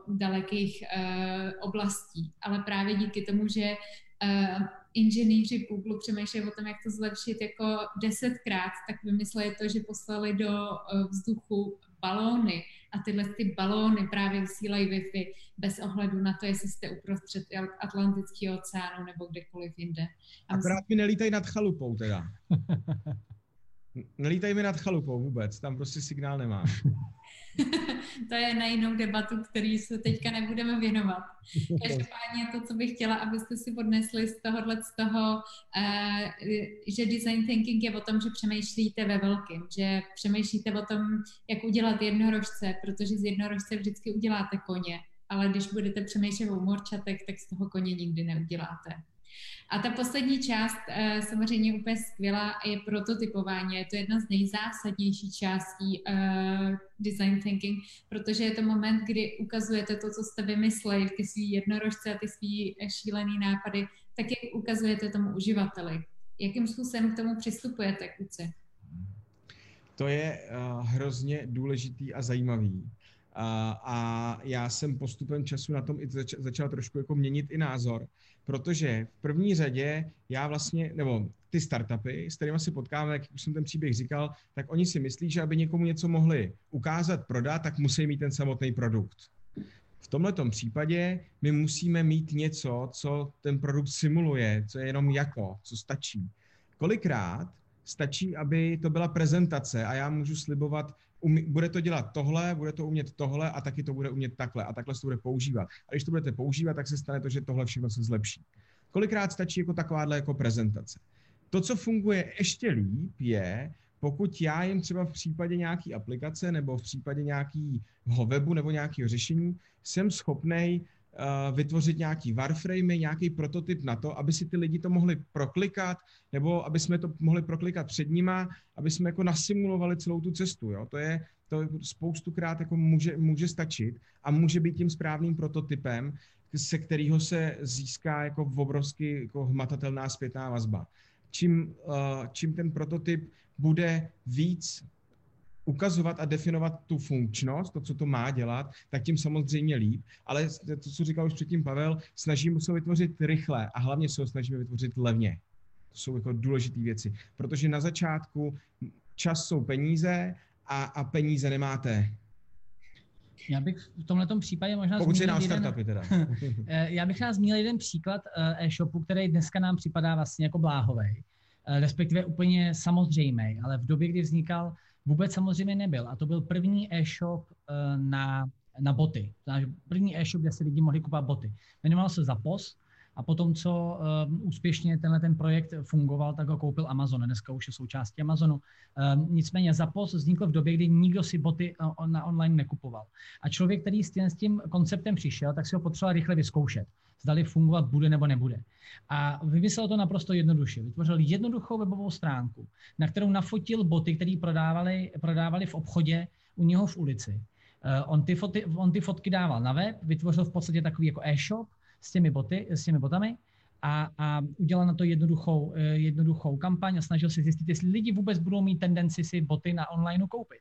dalekých uh, oblastí. Ale právě díky tomu, že uh, inženýři Google přemýšlejí o tom, jak to zlepšit jako desetkrát, tak vymysleli to, že poslali do uh, vzduchu balóny a tyhle ty balóny právě vysílají Wi-Fi bez ohledu na to, jestli jste uprostřed Atlantického oceánu nebo kdekoliv jinde. A Akorát mi nelítají nad chalupou teda. Nelítají mi nad chalupou vůbec, tam prostě signál nemá. to je na jinou debatu, který se teďka nebudeme věnovat. Každopádně to, co bych chtěla, abyste si odnesli z tohohle, z toho, uh, že design thinking je o tom, že přemýšlíte ve velkém, že přemýšlíte o tom, jak udělat jednorožce, protože z jednorožce vždycky uděláte koně, ale když budete přemýšlet o morčatech, tak z toho koně nikdy neuděláte. A ta poslední část, eh, samozřejmě úplně skvělá, je prototypování. Je to jedna z nejzásadnějších částí uh, design thinking, protože je to moment, kdy ukazujete to, co jste vymysleli, ty svý jednorožce a ty svý šílený nápady, tak jak ukazujete tomu uživateli. Jakým způsobem k tomu přistupujete, kluci? To je hrozně důležitý a zajímavý. A, já jsem postupem času na tom i zač- začal trošku jako měnit i názor, protože v první řadě já vlastně, nebo ty startupy, s kterými si potkáme, jak už jsem ten příběh říkal, tak oni si myslí, že aby někomu něco mohli ukázat, prodat, tak musí mít ten samotný produkt. V tomto případě my musíme mít něco, co ten produkt simuluje, co je jenom jako, co stačí. Kolikrát stačí, aby to byla prezentace a já můžu slibovat, umí, bude to dělat tohle, bude to umět tohle a taky to bude umět takhle a takhle se to bude používat. A když to budete používat, tak se stane to, že tohle všechno se zlepší. Kolikrát stačí jako takováhle jako prezentace. To, co funguje ještě líp, je, pokud já jim třeba v případě nějaké aplikace nebo v případě nějakého webu nebo nějakého řešení jsem schopný uh, vytvořit nějaký warframe, nějaký prototyp na to, aby si ty lidi to mohli proklikat, nebo aby jsme to mohli proklikat před nima, aby jsme jako nasimulovali celou tu cestu. Jo? To je to spoustukrát jako může, může stačit a může být tím správným prototypem, se kterého se získá jako obrovsky jako hmatatelná zpětná vazba. Čím, uh, čím ten prototyp bude víc ukazovat a definovat tu funkčnost, to, co to má dělat, tak tím samozřejmě líp. Ale to, co říkal už předtím Pavel, snažíme se vytvořit rychle a hlavně se ho snažíme vytvořit levně. To jsou jako důležité věci, protože na začátku čas jsou peníze a, a peníze nemáte. Já bych v tomhle případě možná Pokud zmínil jeden, startupy teda. Eh, já bych nás zmínil jeden příklad eh, e-shopu, který dneska nám připadá vlastně jako bláhovej, eh, respektive úplně samozřejmý, ale v době, kdy vznikal, vůbec samozřejmě nebyl. A to byl první e-shop na, na boty. První e-shop, kde se lidi mohli kupovat boty. Jmenoval se Zapos a potom, co uh, úspěšně tenhle ten projekt fungoval, tak ho koupil Amazon. Dneska už je součástí Amazonu. Uh, nicméně Zapos vznikl v době, kdy nikdo si boty uh, na online nekupoval. A člověk, který s tím, s tím konceptem přišel, tak si ho potřeboval rychle vyzkoušet. Zdali fungovat bude nebo nebude. A vymyslel to naprosto jednoduše. Vytvořil jednoduchou webovou stránku, na kterou nafotil boty, které prodávali, prodávali v obchodě u něho v ulici. On, ty foty, on ty fotky dával na web, vytvořil v podstatě takový jako e-shop, s těmi, boty, s těmi botami a, a udělal na to jednoduchou, eh, jednoduchou kampaň a snažil se zjistit, jestli lidi vůbec budou mít tendenci si boty na online koupit.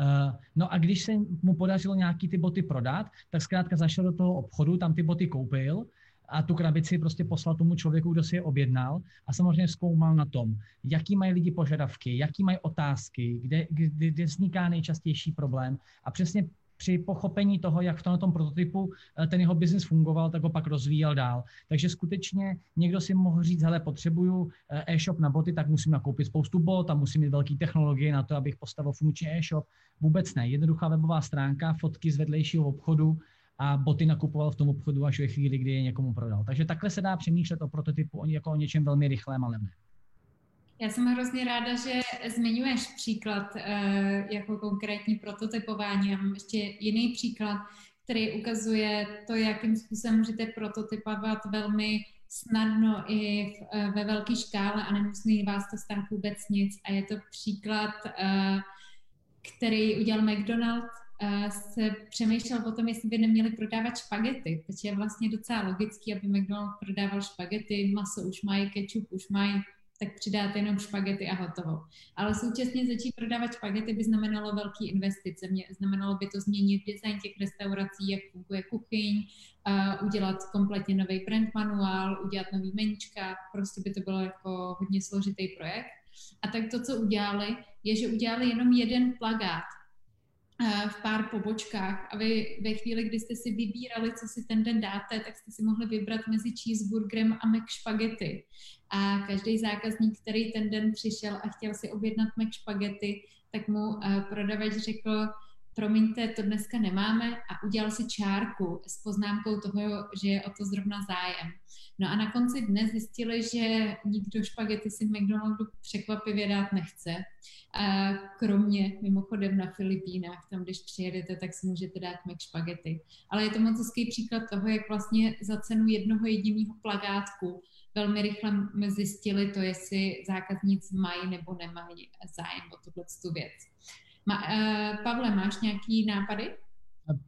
Uh, no a když se mu podařilo nějaký ty boty prodat, tak zkrátka zašel do toho obchodu, tam ty boty koupil a tu krabici prostě poslal tomu člověku, kdo si je objednal a samozřejmě zkoumal na tom, jaký mají lidi požadavky, jaký mají otázky, kde, kde, kde vzniká nejčastější problém a přesně při pochopení toho, jak v tom prototypu eh, ten jeho biznis fungoval, tak ho pak rozvíjel dál. Takže skutečně někdo si mohl říct, hele, potřebuju eh, e-shop na boty, tak musím nakoupit spoustu bot a musím mít velké technologie na to, abych postavil funkční e-shop. Vůbec ne. Jednoduchá webová stránka, fotky z vedlejšího obchodu a boty nakupoval v tom obchodu až ve chvíli, kdy je někomu prodal. Takže takhle se dá přemýšlet o prototypu jako o něčem velmi rychlém a levném. Já jsem hrozně ráda, že zmiňuješ příklad eh, jako konkrétní prototypování. Já mám ještě jiný příklad, který ukazuje to, jakým způsobem můžete prototypovat velmi snadno i v, eh, ve velké škále a nemusí vás to stát vůbec nic. A je to příklad, eh, který udělal McDonald, se přemýšlel o tom, jestli by neměli prodávat špagety, takže je vlastně docela logický, aby McDonald prodával špagety, maso už mají, ketchup už mají, tak přidáte jenom špagety a hotovo. Ale současně začít prodávat špagety by znamenalo velký investice. Mě, znamenalo by to změnit design těch restaurací, jak funguje kuchyň, uh, udělat kompletně nový brand manuál, udělat nový menička, prostě by to bylo jako hodně složitý projekt. A tak to, co udělali, je, že udělali jenom jeden plagát v pár pobočkách a vy ve chvíli, kdy jste si vybírali, co si ten den dáte, tak jste si mohli vybrat mezi cheeseburgerem a McSpaghetti. A každý zákazník, který ten den přišel a chtěl si objednat McSpaghetti, tak mu eh, prodavač řekl, promiňte, to dneska nemáme a udělal si čárku s poznámkou toho, že je o to zrovna zájem. No a na konci dne zjistili, že nikdo špagety si McDonaldu překvapivě dát nechce. A kromě mimochodem na Filipínách, tam když přijedete, tak si můžete dát McSpagety. Ale je to moc hezký příklad toho, jak vlastně za cenu jednoho jediného plagátku velmi rychle zjistili to, jestli zákazníci mají nebo nemají zájem o tuhle věc. Ma, uh, Pavle, máš nějaký nápady?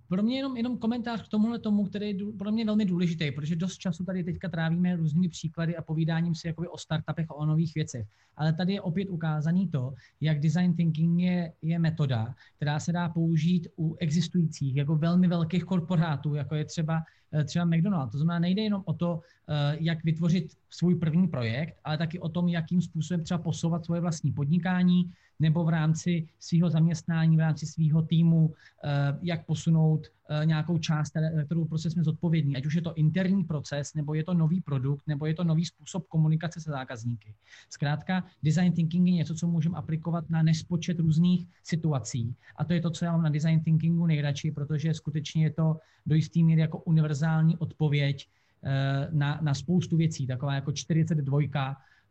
Pro mě jenom, jenom komentář k tomuhle tomu, který je pro mě velmi důležitý, protože dost času tady teďka trávíme různými příklady a povídáním si jakoby o startupech a o nových věcech. Ale tady je opět ukázaný to, jak design thinking je, je metoda, která se dá použít u existujících jako velmi velkých korporátů, jako je třeba Eh, třeba McDonald. To znamená, nejde jenom o to, eh, jak vytvořit svůj první projekt, ale taky o tom, jakým způsobem třeba posouvat svoje vlastní podnikání nebo v rámci svého zaměstnání, v rámci svého týmu, eh, jak posunout nějakou část, kterou prostě jsme zodpovědní. Ať už je to interní proces, nebo je to nový produkt, nebo je to nový způsob komunikace se zákazníky. Zkrátka, design thinking je něco, co můžeme aplikovat na nespočet různých situací. A to je to, co já mám na design thinkingu nejradši, protože skutečně je to do jistý míry jako univerzální odpověď eh, na, na spoustu věcí, taková jako 42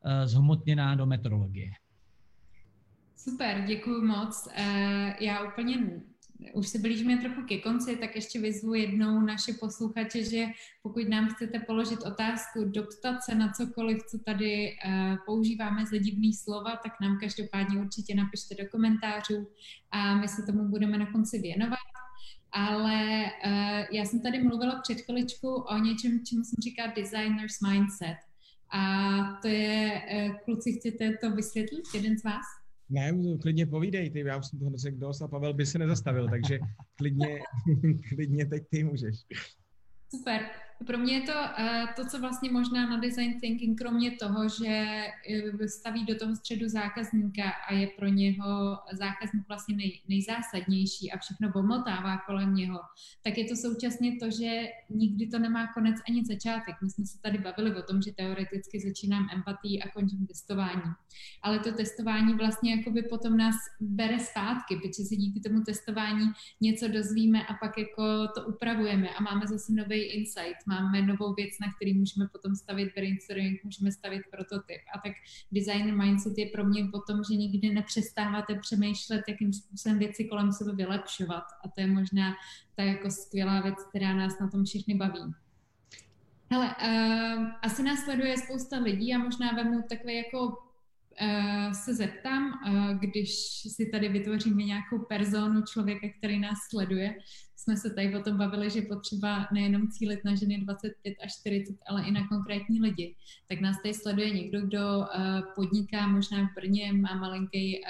eh, zhmotněná do metodologie. Super, děkuji moc. Eh, já úplně už se blížíme trochu ke konci, tak ještě vyzvu jednou naše posluchače, že pokud nám chcete položit otázku, doptat se na cokoliv, co tady používáme za divný slova, tak nám každopádně určitě napište do komentářů a my se tomu budeme na konci věnovat ale uh, já jsem tady mluvila před chviličkou o něčem, čemu jsem říká designer's mindset. A to je, kluci, chcete to vysvětlit, jeden z vás? Ne, klidně povídej, ty, já už jsem toho řekl dost a Pavel by se nezastavil, takže klidně, klidně teď ty můžeš. Super. Pro mě je to uh, to, co vlastně možná na design thinking, kromě toho, že uh, staví do toho středu zákazníka a je pro něho zákazník vlastně nej, nejzásadnější a všechno pomotává kolem něho, tak je to současně to, že nikdy to nemá konec ani začátek. My jsme se tady bavili o tom, že teoreticky začínám empatii a končím testování. Ale to testování vlastně jakoby potom nás bere zpátky, protože se díky tomu testování něco dozvíme a pak jako to upravujeme a máme zase nový insight máme novou věc, na který můžeme potom stavit brainstorming, můžeme stavit prototyp. A tak design mindset je pro mě potom, že nikdy nepřestáváte přemýšlet, jakým způsobem věci kolem sebe vylepšovat. A to je možná ta jako skvělá věc, která nás na tom všichni baví. Hele, uh, asi nás sleduje spousta lidí a možná vemu takové jako se zeptám, uh, když si tady vytvoříme nějakou personu člověka, který nás sleduje, jsme se tady o tom bavili, že potřeba nejenom cílit na ženy 25 až 40, ale i na konkrétní lidi. Tak nás tady sleduje někdo, kdo uh, podniká možná v Brně, má malinký,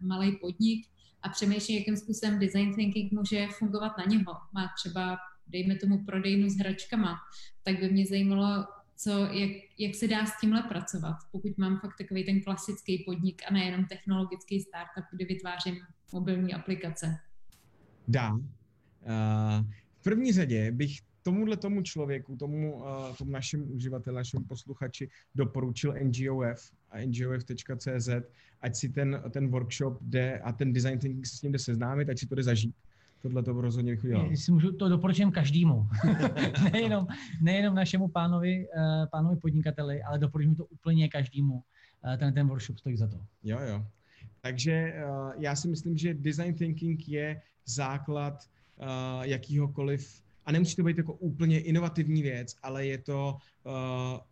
malý podnik a přemýšlí, jakým způsobem design thinking může fungovat na něho. Má třeba, dejme tomu, prodejnu s hračkama, tak by mě zajímalo, co, jak, jak se dá s tímhle pracovat, pokud mám fakt takový ten klasický podnik a nejenom technologický startup, kdy vytvářím mobilní aplikace. Dá. Uh, v první řadě bych tomuhle tomu člověku, tomu, uh, tomu našemu uživateli, našemu posluchači doporučil NGOF a ngof.cz, ať si ten, ten workshop jde a ten design thinking se s ním jde seznámit, ať si to jde zažít tohle to rozhodně bych udělal. Si můžu, to doporučím každému. nejenom, nejenom našemu pánovi, uh, pánovi podnikateli, ale doporučím to úplně každému. Uh, ten, ten workshop stojí za to. Jo, jo. Takže uh, já si myslím, že design thinking je základ jakýhokoliv a nemusí to být jako úplně inovativní věc, ale je to uh,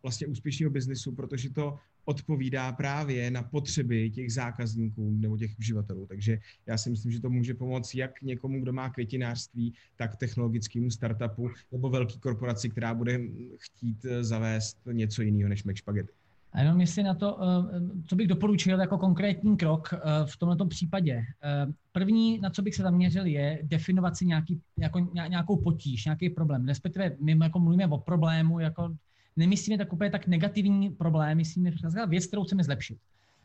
vlastně úspěšného biznesu, protože to odpovídá právě na potřeby těch zákazníků nebo těch uživatelů. Takže já si myslím, že to může pomoct jak někomu, kdo má květinářství, tak technologickému startupu nebo velký korporaci, která bude chtít eh, zavést něco jiného než McSpaghetti. A jenom jestli na to, eh, co bych doporučil jako konkrétní krok eh, v tomto případě. První, na co bych se zaměřil, je definovat si nějaký, jako, nějakou potíž, nějaký problém. Respektive my jako mluvíme o problému, jako nemyslíme tak úplně tak negativní problém, myslíme věc, kterou chceme zlepšit.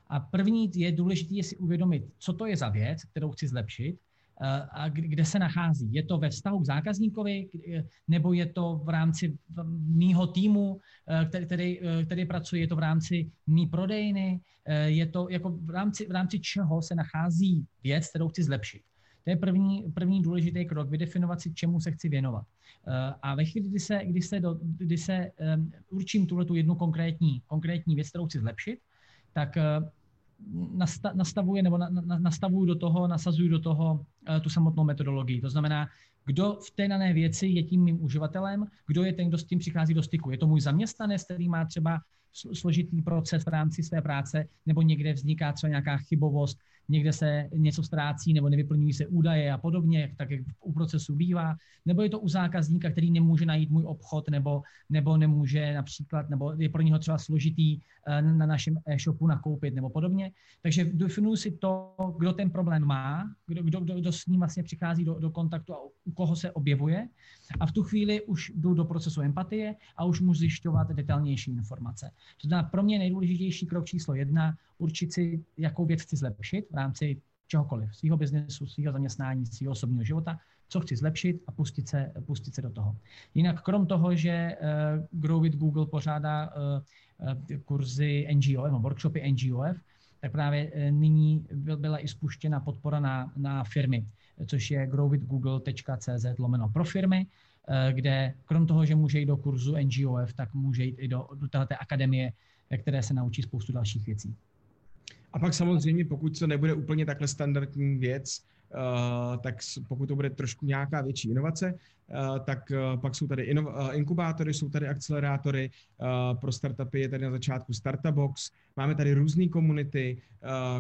A první je důležité je si uvědomit, co to je za věc, kterou chci zlepšit eh, a kde se nachází. Je to ve vztahu k zákazníkovi, nebo je to v rámci mýho týmu, eh, který, který, eh, který pracuje, je to v rámci mý prodejny, je to jako v rámci, v rámci čeho se nachází věc, kterou chci zlepšit. To je první, první důležitý krok, vydefinovat si, čemu se chci věnovat. Eh, a ve chvíli, kdy se, kdy se, do, kdy se um, určím tuhle tu jednu konkrétní, konkrétní věc, kterou chci zlepšit, tak uh, nasta, nastavuji nebo na, na, nastavuju do toho, nasazuju do toho uh, tu samotnou metodologii. To znamená, kdo v té dané věci je tím mým uživatelem, kdo je ten, kdo s tím přichází do styku. Je to můj zaměstnanec, který má třeba složitý proces v rámci své práce, nebo někde vzniká třeba nějaká chybovost, někde se něco ztrácí nebo nevyplňují se údaje a podobně, tak jak u procesu bývá, nebo je to u zákazníka, který nemůže najít můj obchod nebo, nebo nemůže například, nebo je pro něho třeba složitý eh, na našem e-shopu nakoupit nebo podobně. Takže definuji si to, kdo ten problém má, kdo, kdo, kdo, kdo s ním vlastně přichází do, do kontaktu a u koho se objevuje. A v tu chvíli už jdu do procesu empatie a už můžu zjišťovat detailnější informace. To znamená, pro mě nejdůležitější krok číslo jedna, určit si, jakou věc chci zlepšit rámci čehokoliv, svého biznesu, svého zaměstnání, svého osobního života, co chci zlepšit a pustit se, pustit se do toho. Jinak krom toho, že uh, Grow with Google pořádá uh, uh, kurzy NGOF, workshopy NGOF, tak právě nyní byla i spuštěna podpora na, na firmy, což je growwithgoogle.cz lomeno pro firmy, kde krom toho, že může jít do kurzu NGOF, tak může jít i do, do této akademie, které se naučí spoustu dalších věcí. A pak samozřejmě, pokud to nebude úplně takhle standardní věc, Uh, tak pokud to bude trošku nějaká větší inovace, uh, tak uh, pak jsou tady ino- inkubátory, jsou tady akcelerátory, pro startupy je tady na začátku Startubox, máme tady různé komunity,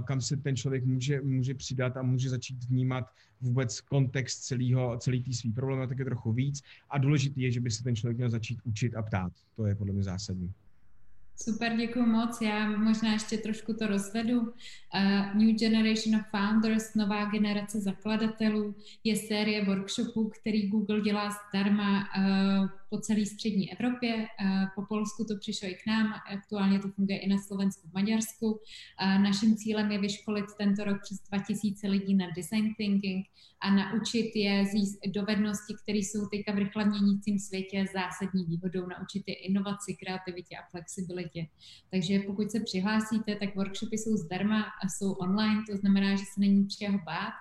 kam se ten člověk může, může přidat a může začít vnímat vůbec kontext celého, celý té své problematiky trochu víc a důležité je, že by se ten člověk měl začít učit a ptát. To je podle mě zásadní. Super, děkuji moc. Já možná ještě trošku to rozvedu. Uh, New Generation of Founders, nová generace zakladatelů, je série workshopů, který Google dělá zdarma uh, po celé střední Evropě. Po Polsku to přišlo i k nám, aktuálně to funguje i na Slovensku, v Maďarsku. Naším cílem je vyškolit tento rok přes 2000 lidí na design thinking a naučit je dovednosti, které jsou teďka v rychle měnícím světě zásadní výhodou, naučit je inovaci, kreativitě a flexibilitě. Takže pokud se přihlásíte, tak workshopy jsou zdarma a jsou online, to znamená, že se není čeho bát.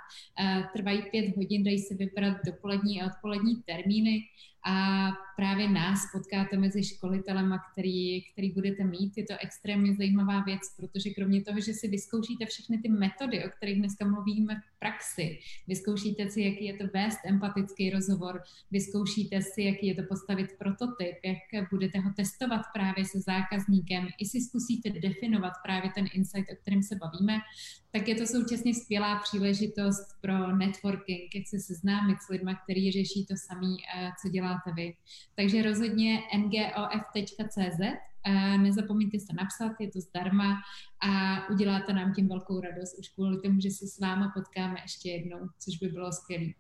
Trvají pět hodin, dají se vybrat dopolední a odpolední termíny a právě nás potkáte mezi školitelema, který, který budete mít. Je to extrémně zajímavá věc, protože kromě toho, že si vyzkoušíte všechny ty metody, o kterých dneska mluvíme v praxi, vyzkoušíte si, jaký je to vést empatický rozhovor, vyzkoušíte si, jaký je to postavit prototyp, jak budete ho testovat právě se zákazníkem, i si zkusíte definovat právě ten insight, o kterém se bavíme, tak je to současně skvělá příležitost pro networking, jak se seznámit s lidmi, kteří řeší to samé, eh, co děláte vy. Takže rozhodně ngof.cz, eh, nezapomeňte se napsat, je to zdarma a uděláte nám tím velkou radost už kvůli tomu, že se s váma potkáme ještě jednou, což by bylo skvělé.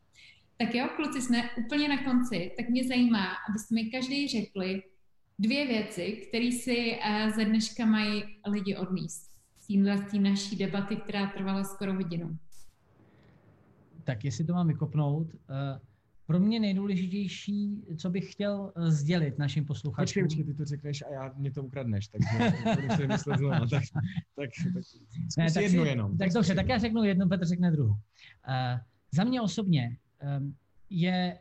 Tak jo, kluci, jsme úplně na konci, tak mě zajímá, abyste mi každý řekli dvě věci, které si eh, ze dneška mají lidi odníst z naší debaty, která trvala skoro hodinu. Tak jestli to mám vykopnout, uh, pro mě nejdůležitější, co bych chtěl eh, sdělit našim posluchačům. Počkej, počkej, ty to řekneš a já mě to ukradneš, takže to si myslet znovu. Tak, tak, tak, ne, tak jednu si, jenom. Tak dobře, tak já řeknu jednu, Petr řekne druhou. Uh, za mě osobně um, je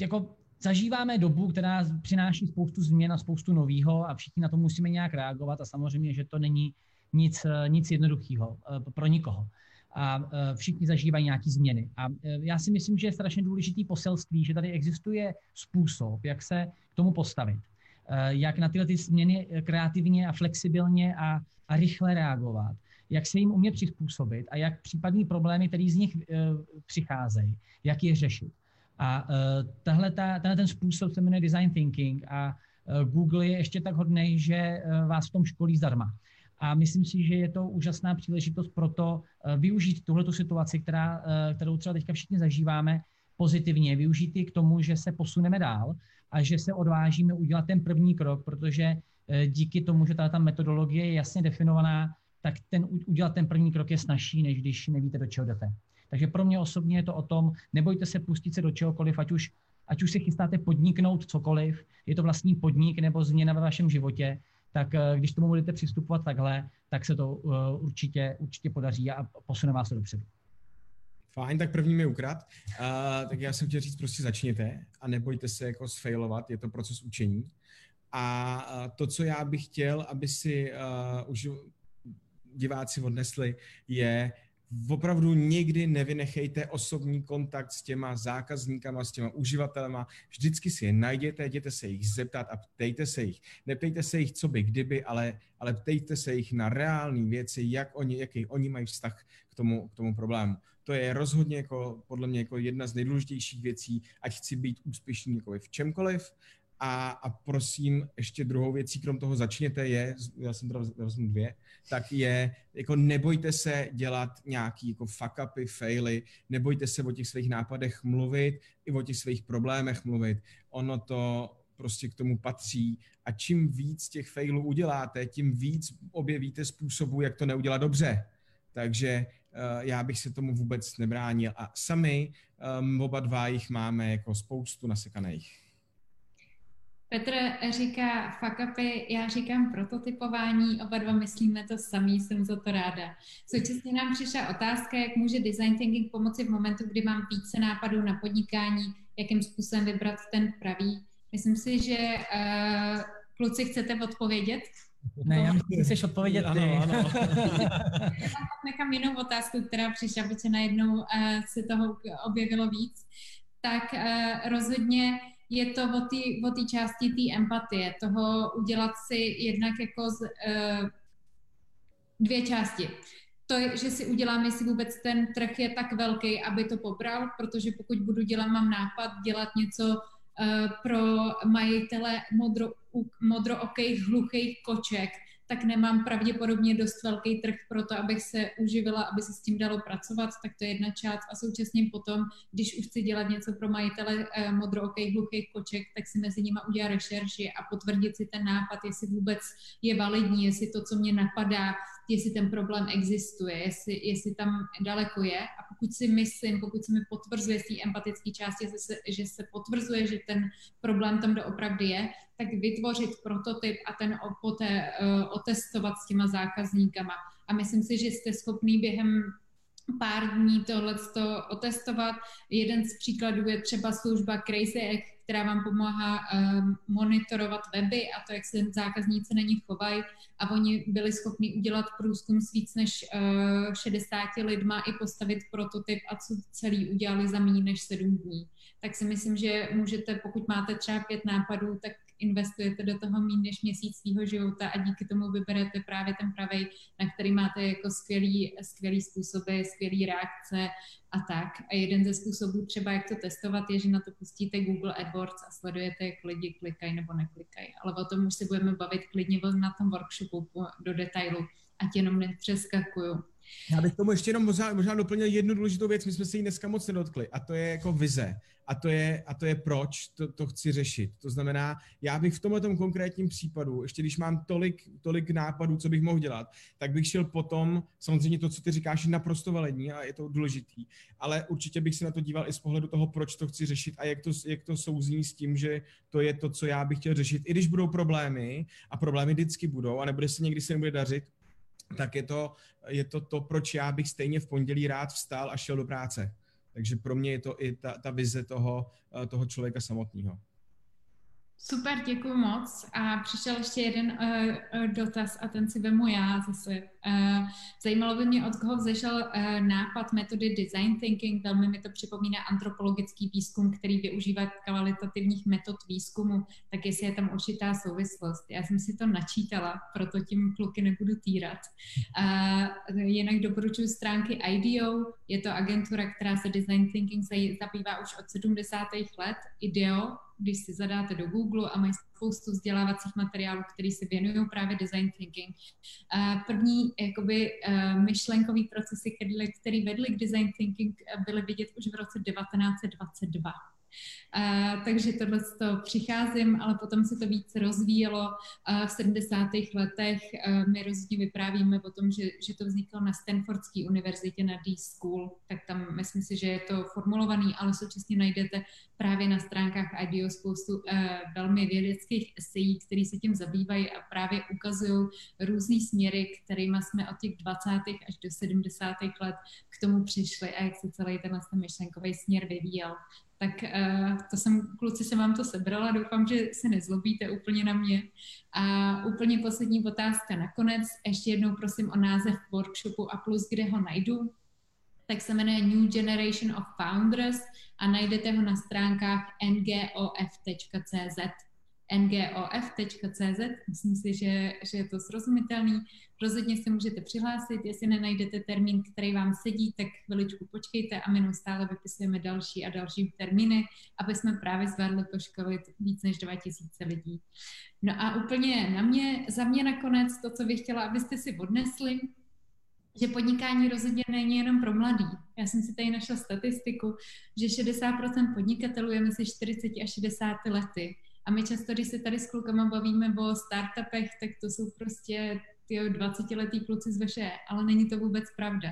jako zažíváme dobu, která přináší spoustu změn a spoustu nového a všichni na to musíme nějak reagovat a samozřejmě, že to není nic, nic jednoduchého uh, pro nikoho a e, všichni zažívají nějaké změny. A e, já si myslím, že je strašně důležitý poselství, že tady existuje způsob, jak se k tomu postavit. E, jak na tyhle ty změny kreativně a flexibilně a, a rychle reagovat. Jak se jim umět přizpůsobit a jak případní problémy, které z nich přicházejí, jak je řešit. A tahle, ta, tenhle ten způsob se jmenuje design thinking a Google je ještě tak hodný, že vás v tom školí zdarma. A myslím si, že je to úžasná příležitost pro to eh, využít tuhletu situaci, která, eh, kterou třeba teďka všichni zažíváme, pozitivně, využít ji k tomu, že se posuneme dál a že se odvážíme udělat ten první krok, protože eh, díky tomu, že ta metodologie je jasně definovaná, tak ten, udělat ten první krok je snažší, než když nevíte, do čeho jdete. Takže pro mě osobně je to o tom, nebojte se pustit se do čehokoliv, ať už, ať už se chystáte podniknout cokoliv, je to vlastní podnik nebo změna ve vašem životě, tak eh, když tomu budete přistupovat takhle, tak se to eh, určitě, určitě podaří a posune vás to dopředu. Fajn, tak první mi ukrad. Uh, tak já jsem chtěl říct, prostě začněte a nebojte se jako sfailovat, je to proces učení. A to, co já bych chtěl, aby si uh, už diváci odnesli, je opravdu nikdy nevynechejte osobní kontakt s těma zákazníkama, s těma uživatelema. Vždycky si je najděte, jděte se jich zeptat a ptejte se jich. Neptejte se jich, co by kdyby, ale, ale ptejte se jich na reální věci, jak oni, jaký oni mají vztah k tomu, k tomu problému. To je rozhodně jako, podle mě jako jedna z nejdůležitějších věcí, ať chci být úspěšný jako v čemkoliv, a, a prosím, ještě druhou věcí, krom toho začněte je, já jsem teda vezmu dvě, tak je, jako nebojte se dělat nějaký jako fuck upy, faily, nebojte se o těch svých nápadech mluvit, i o těch svých problémech mluvit. Ono to prostě k tomu patří a čím víc těch failů uděláte, tím víc objevíte způsobů, jak to neudělat dobře. Takže uh, já bych se tomu vůbec nebránil. A sami um, oba dva jich máme jako spoustu nasekaných. Petr říká fuck upy, já říkám prototypování, oba dva myslíme to samý, jsem za to ráda. Současně nám přišla otázka, jak může design thinking pomoci v momentu, kdy mám více nápadů na podnikání, jakým způsobem vybrat ten pravý. Myslím si, že uh, kluci chcete odpovědět? Ne, já myslím, že chceš odpovědět ty. Ano, ano. já nechám jinou otázku, která přišla, protože najednou uh, se toho objevilo víc. Tak uh, rozhodně je to o té části té empatie, toho udělat si jednak jako z, uh, dvě části. To, že si udělám, jestli vůbec ten trh je tak velký, aby to pobral, protože pokud budu dělat, mám nápad dělat něco uh, pro majitele modro, modrookých hluchých koček, tak nemám pravděpodobně dost velký trh pro to, abych se uživila, aby se s tím dalo pracovat, tak to je jedna část. A současně potom, když už chci dělat něco pro majitele eh, modrookých hluchých koček, tak si mezi nimi udělat rešerši a potvrdit si ten nápad, jestli vůbec je validní, jestli to, co mě napadá, jestli ten problém existuje, jestli, jestli tam daleko je. A pokud si myslím, pokud se mi potvrzuje z té empatické části, že se, že se potvrzuje, že ten problém tam doopravdy je, tak vytvořit prototyp a ten poté uh, otestovat s těma zákazníkama. A myslím si, že jste schopný během pár dní tohle otestovat. Jeden z příkladů je třeba služba Crazy Egg, která vám pomáhá um, monitorovat weby a to, jak se zákazníci na nich chovají. A oni byli schopni udělat průzkum s víc než uh, 60 lidma i postavit prototyp a co celý udělali za méně než 7 dní. Tak si myslím, že můžete, pokud máte třeba pět nápadů, tak investujete do toho méně než měsíc svého života a díky tomu vyberete právě ten pravý, na který máte jako skvělý, skvělý způsoby, skvělý reakce a tak. A jeden ze způsobů třeba, jak to testovat, je, že na to pustíte Google AdWords a sledujete, jak lidi klikají nebo neklikají. Ale o tom už se budeme bavit klidně na tom workshopu do detailu, ať jenom nepřeskakuju. Já bych tomu ještě jenom možná, možná doplnil jednu důležitou věc, my jsme se jí dneska moc nedotkli, a to je jako vize. A to je, a to je proč to, to chci řešit. To znamená, já bych v tomhle konkrétním případu, ještě když mám tolik, tolik nápadů, co bych mohl dělat, tak bych šel potom, samozřejmě to, co ty říkáš, je naprosto validní a je to důležitý, ale určitě bych se na to díval i z pohledu toho, proč to chci řešit a jak to, jak to souzní s tím, že to je to, co já bych chtěl řešit, i když budou problémy, a problémy vždycky budou, a nebude se někdy se nebude dařit, tak je to, je to to, proč já bych stejně v pondělí rád vstal a šel do práce. Takže pro mě je to i ta, ta vize toho, eh, toho člověka samotného. Super, děkuji moc. A přišel ještě jeden uh, dotaz a ten si vemu já zase. Uh, zajímalo by mě, od koho vzešel uh, nápad metody design thinking. Velmi mi to připomíná antropologický výzkum, který využívá kvalitativních metod výzkumu, tak jestli je tam určitá souvislost. Já jsem si to načítala, proto tím kluky nebudu týrat. Uh, jinak doporučuji stránky IDEO. Je to agentura, která se design thinking zabývá už od 70. let. IDEO když si zadáte do Google a mají spoustu vzdělávacích materiálů, které se věnují právě design thinking. První jakoby eh, myšlenkový procesy, které vedly k design thinking, byly vidět už v roce 1922. Uh, takže tohle to přicházím, ale potom se to víc rozvíjelo. Uh, v 70. letech uh, my rozhodně vyprávíme o tom, že, že to vzniklo na Stanfordské univerzitě na D-School, tak tam myslím si, že je to formulovaný, ale současně najdete právě na stránkách IDEO spoustu uh, velmi vědeckých esejí, které se tím zabývají a právě ukazují různé směry, kterými jsme od těch 20. až do 70. let k tomu přišli a jak se celý tenhle myšlenkový směr vyvíjel tak uh, to jsem, kluci, jsem vám to sebrala, doufám, že se nezlobíte úplně na mě. A úplně poslední otázka nakonec, ještě jednou prosím o název workshopu a plus, kde ho najdu. tak se jmenuje New Generation of Founders a najdete ho na stránkách ngof.cz ngof.cz. Myslím si, že, že je to srozumitelný. Rozhodně se můžete přihlásit, jestli nenajdete termín, který vám sedí, tak chviličku počkejte a my neustále vypisujeme další a další termíny, aby jsme právě zvládli poškolit víc než 2000 lidí. No a úplně na mě, za mě nakonec to, co bych chtěla, abyste si odnesli, že podnikání rozhodně není jenom pro mladý. Já jsem si tady našla statistiku, že 60% podnikatelů je mezi 40 a 60 lety. A my často, když se tady s klukama bavíme o startupech, tak to jsou prostě ty 20-letý kluci z veše, ale není to vůbec pravda.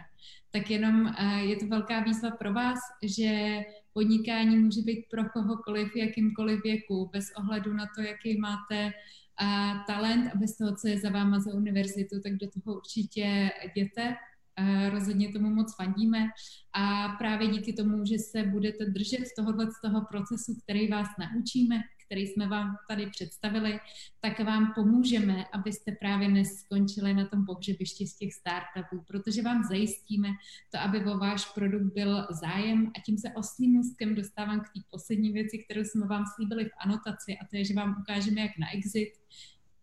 Tak jenom uh, je to velká výzva pro vás, že podnikání může být pro kohokoliv, jakýmkoliv věku, bez ohledu na to, jaký máte uh, talent a bez toho, co je za váma za univerzitu, tak do toho určitě jděte. Uh, rozhodně tomu moc fandíme a právě díky tomu, že se budete držet tohohle z toho procesu, který vás naučíme, který jsme vám tady představili, tak vám pomůžeme, abyste právě neskončili na tom pohřebišti z těch startupů, protože vám zajistíme to, aby o váš produkt byl zájem a tím se oslým můstkem dostávám k té poslední věci, kterou jsme vám slíbili v anotaci a to je, že vám ukážeme, jak na exit.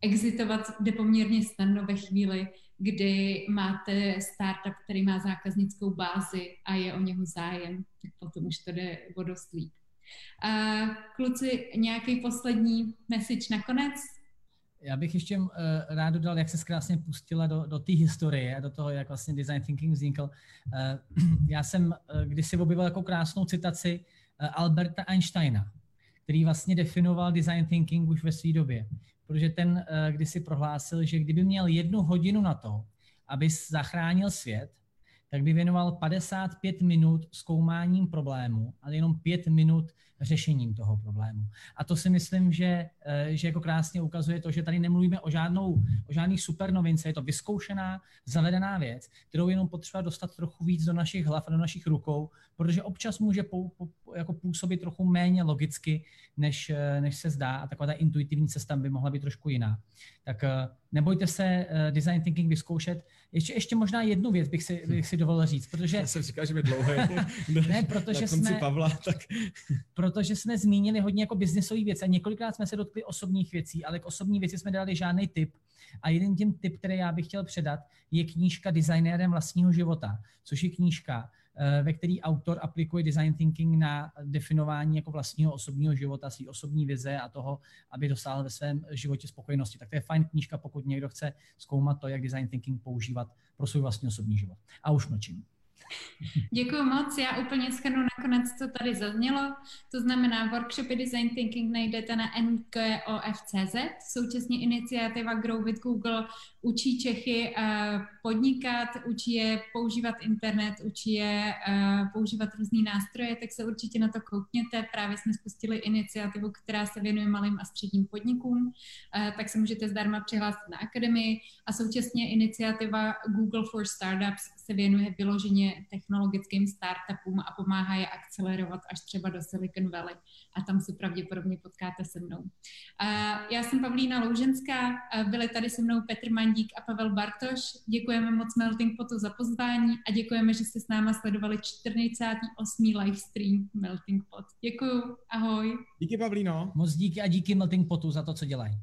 Exitovat jde poměrně snadno ve chvíli, kdy máte startup, který má zákaznickou bázi a je o něho zájem, tak potom už to jde o dost líp. Uh, kluci, nějaký poslední message nakonec? Já bych ještě uh, rád dodal, jak se krásně pustila do, do té historie, do toho, jak vlastně design thinking vznikl. Uh, já jsem uh, kdysi objevil jako krásnou citaci Alberta Einsteina, který vlastně definoval design thinking už ve své době. Protože ten kdysi prohlásil, že kdyby měl jednu hodinu na to, aby zachránil svět, tak by věnoval 55 minut zkoumáním problému, ale jenom 5 minut řešením toho problému. A to si myslím, že, eh, že jako krásně ukazuje to, že tady nemluvíme o, žádnou, o žádných super novince, je to vyzkoušená, zavedená věc, kterou jenom potřeba dostat trochu víc do našich hlav a do našich rukou, protože občas může jako působit trochu méně logicky, než, eh, než se zdá a taková ta intuitivní cesta by mohla být trošku jiná. Tak eh, nebojte se design thinking vyzkoušet. Ještě, ještě možná jednu věc bych si, bych si dovolil říct, protože... Já jsem říkal, že by dlouhé. ne, protože na jsme, Pavla, tak... protože jsme zmínili hodně jako biznisové věci a několikrát jsme se dotkli osobních věcí, ale k osobní věci jsme dali žádný tip. A jeden tím tip, který já bych chtěl předat, je knížka Designérem vlastního života, což je knížka, eh, ve který autor aplikuje design thinking na definování jako vlastního osobního života, svý osobní vize a toho, aby dosáhl ve svém životě spokojenosti. Tak to je fajn knížka, pokud někdo chce zkoumat to, jak design thinking používat pro svůj vlastní osobní život. A už mlčím. Děkuji moc. Já úplně schrnu nakonec, co tady zaznělo. To znamená, workshopy Design Thinking najdete na nkof.cz. Současně iniciativa Grow with Google učí Čechy uh, podnikat, učí je používat internet, učí je uh, používat různé nástroje, tak se určitě na to koukněte. Právě jsme spustili iniciativu, která se věnuje malým a středním podnikům, uh, tak se můžete zdarma přihlásit na akademii a současně iniciativa Google for Startups se věnuje vyloženě technologickým startupům a pomáhá je akcelerovat až třeba do Silicon Valley a tam se pravděpodobně potkáte se mnou. Já jsem Pavlína Louženská, byli tady se mnou Petr Mandík a Pavel Bartoš. Děkujeme moc Melting Potu za pozvání a děkujeme, že jste s náma sledovali 48. livestream Melting Pot. Děkuju, ahoj. Díky Pavlíno. Moc díky a díky Melting Potu za to, co dělají.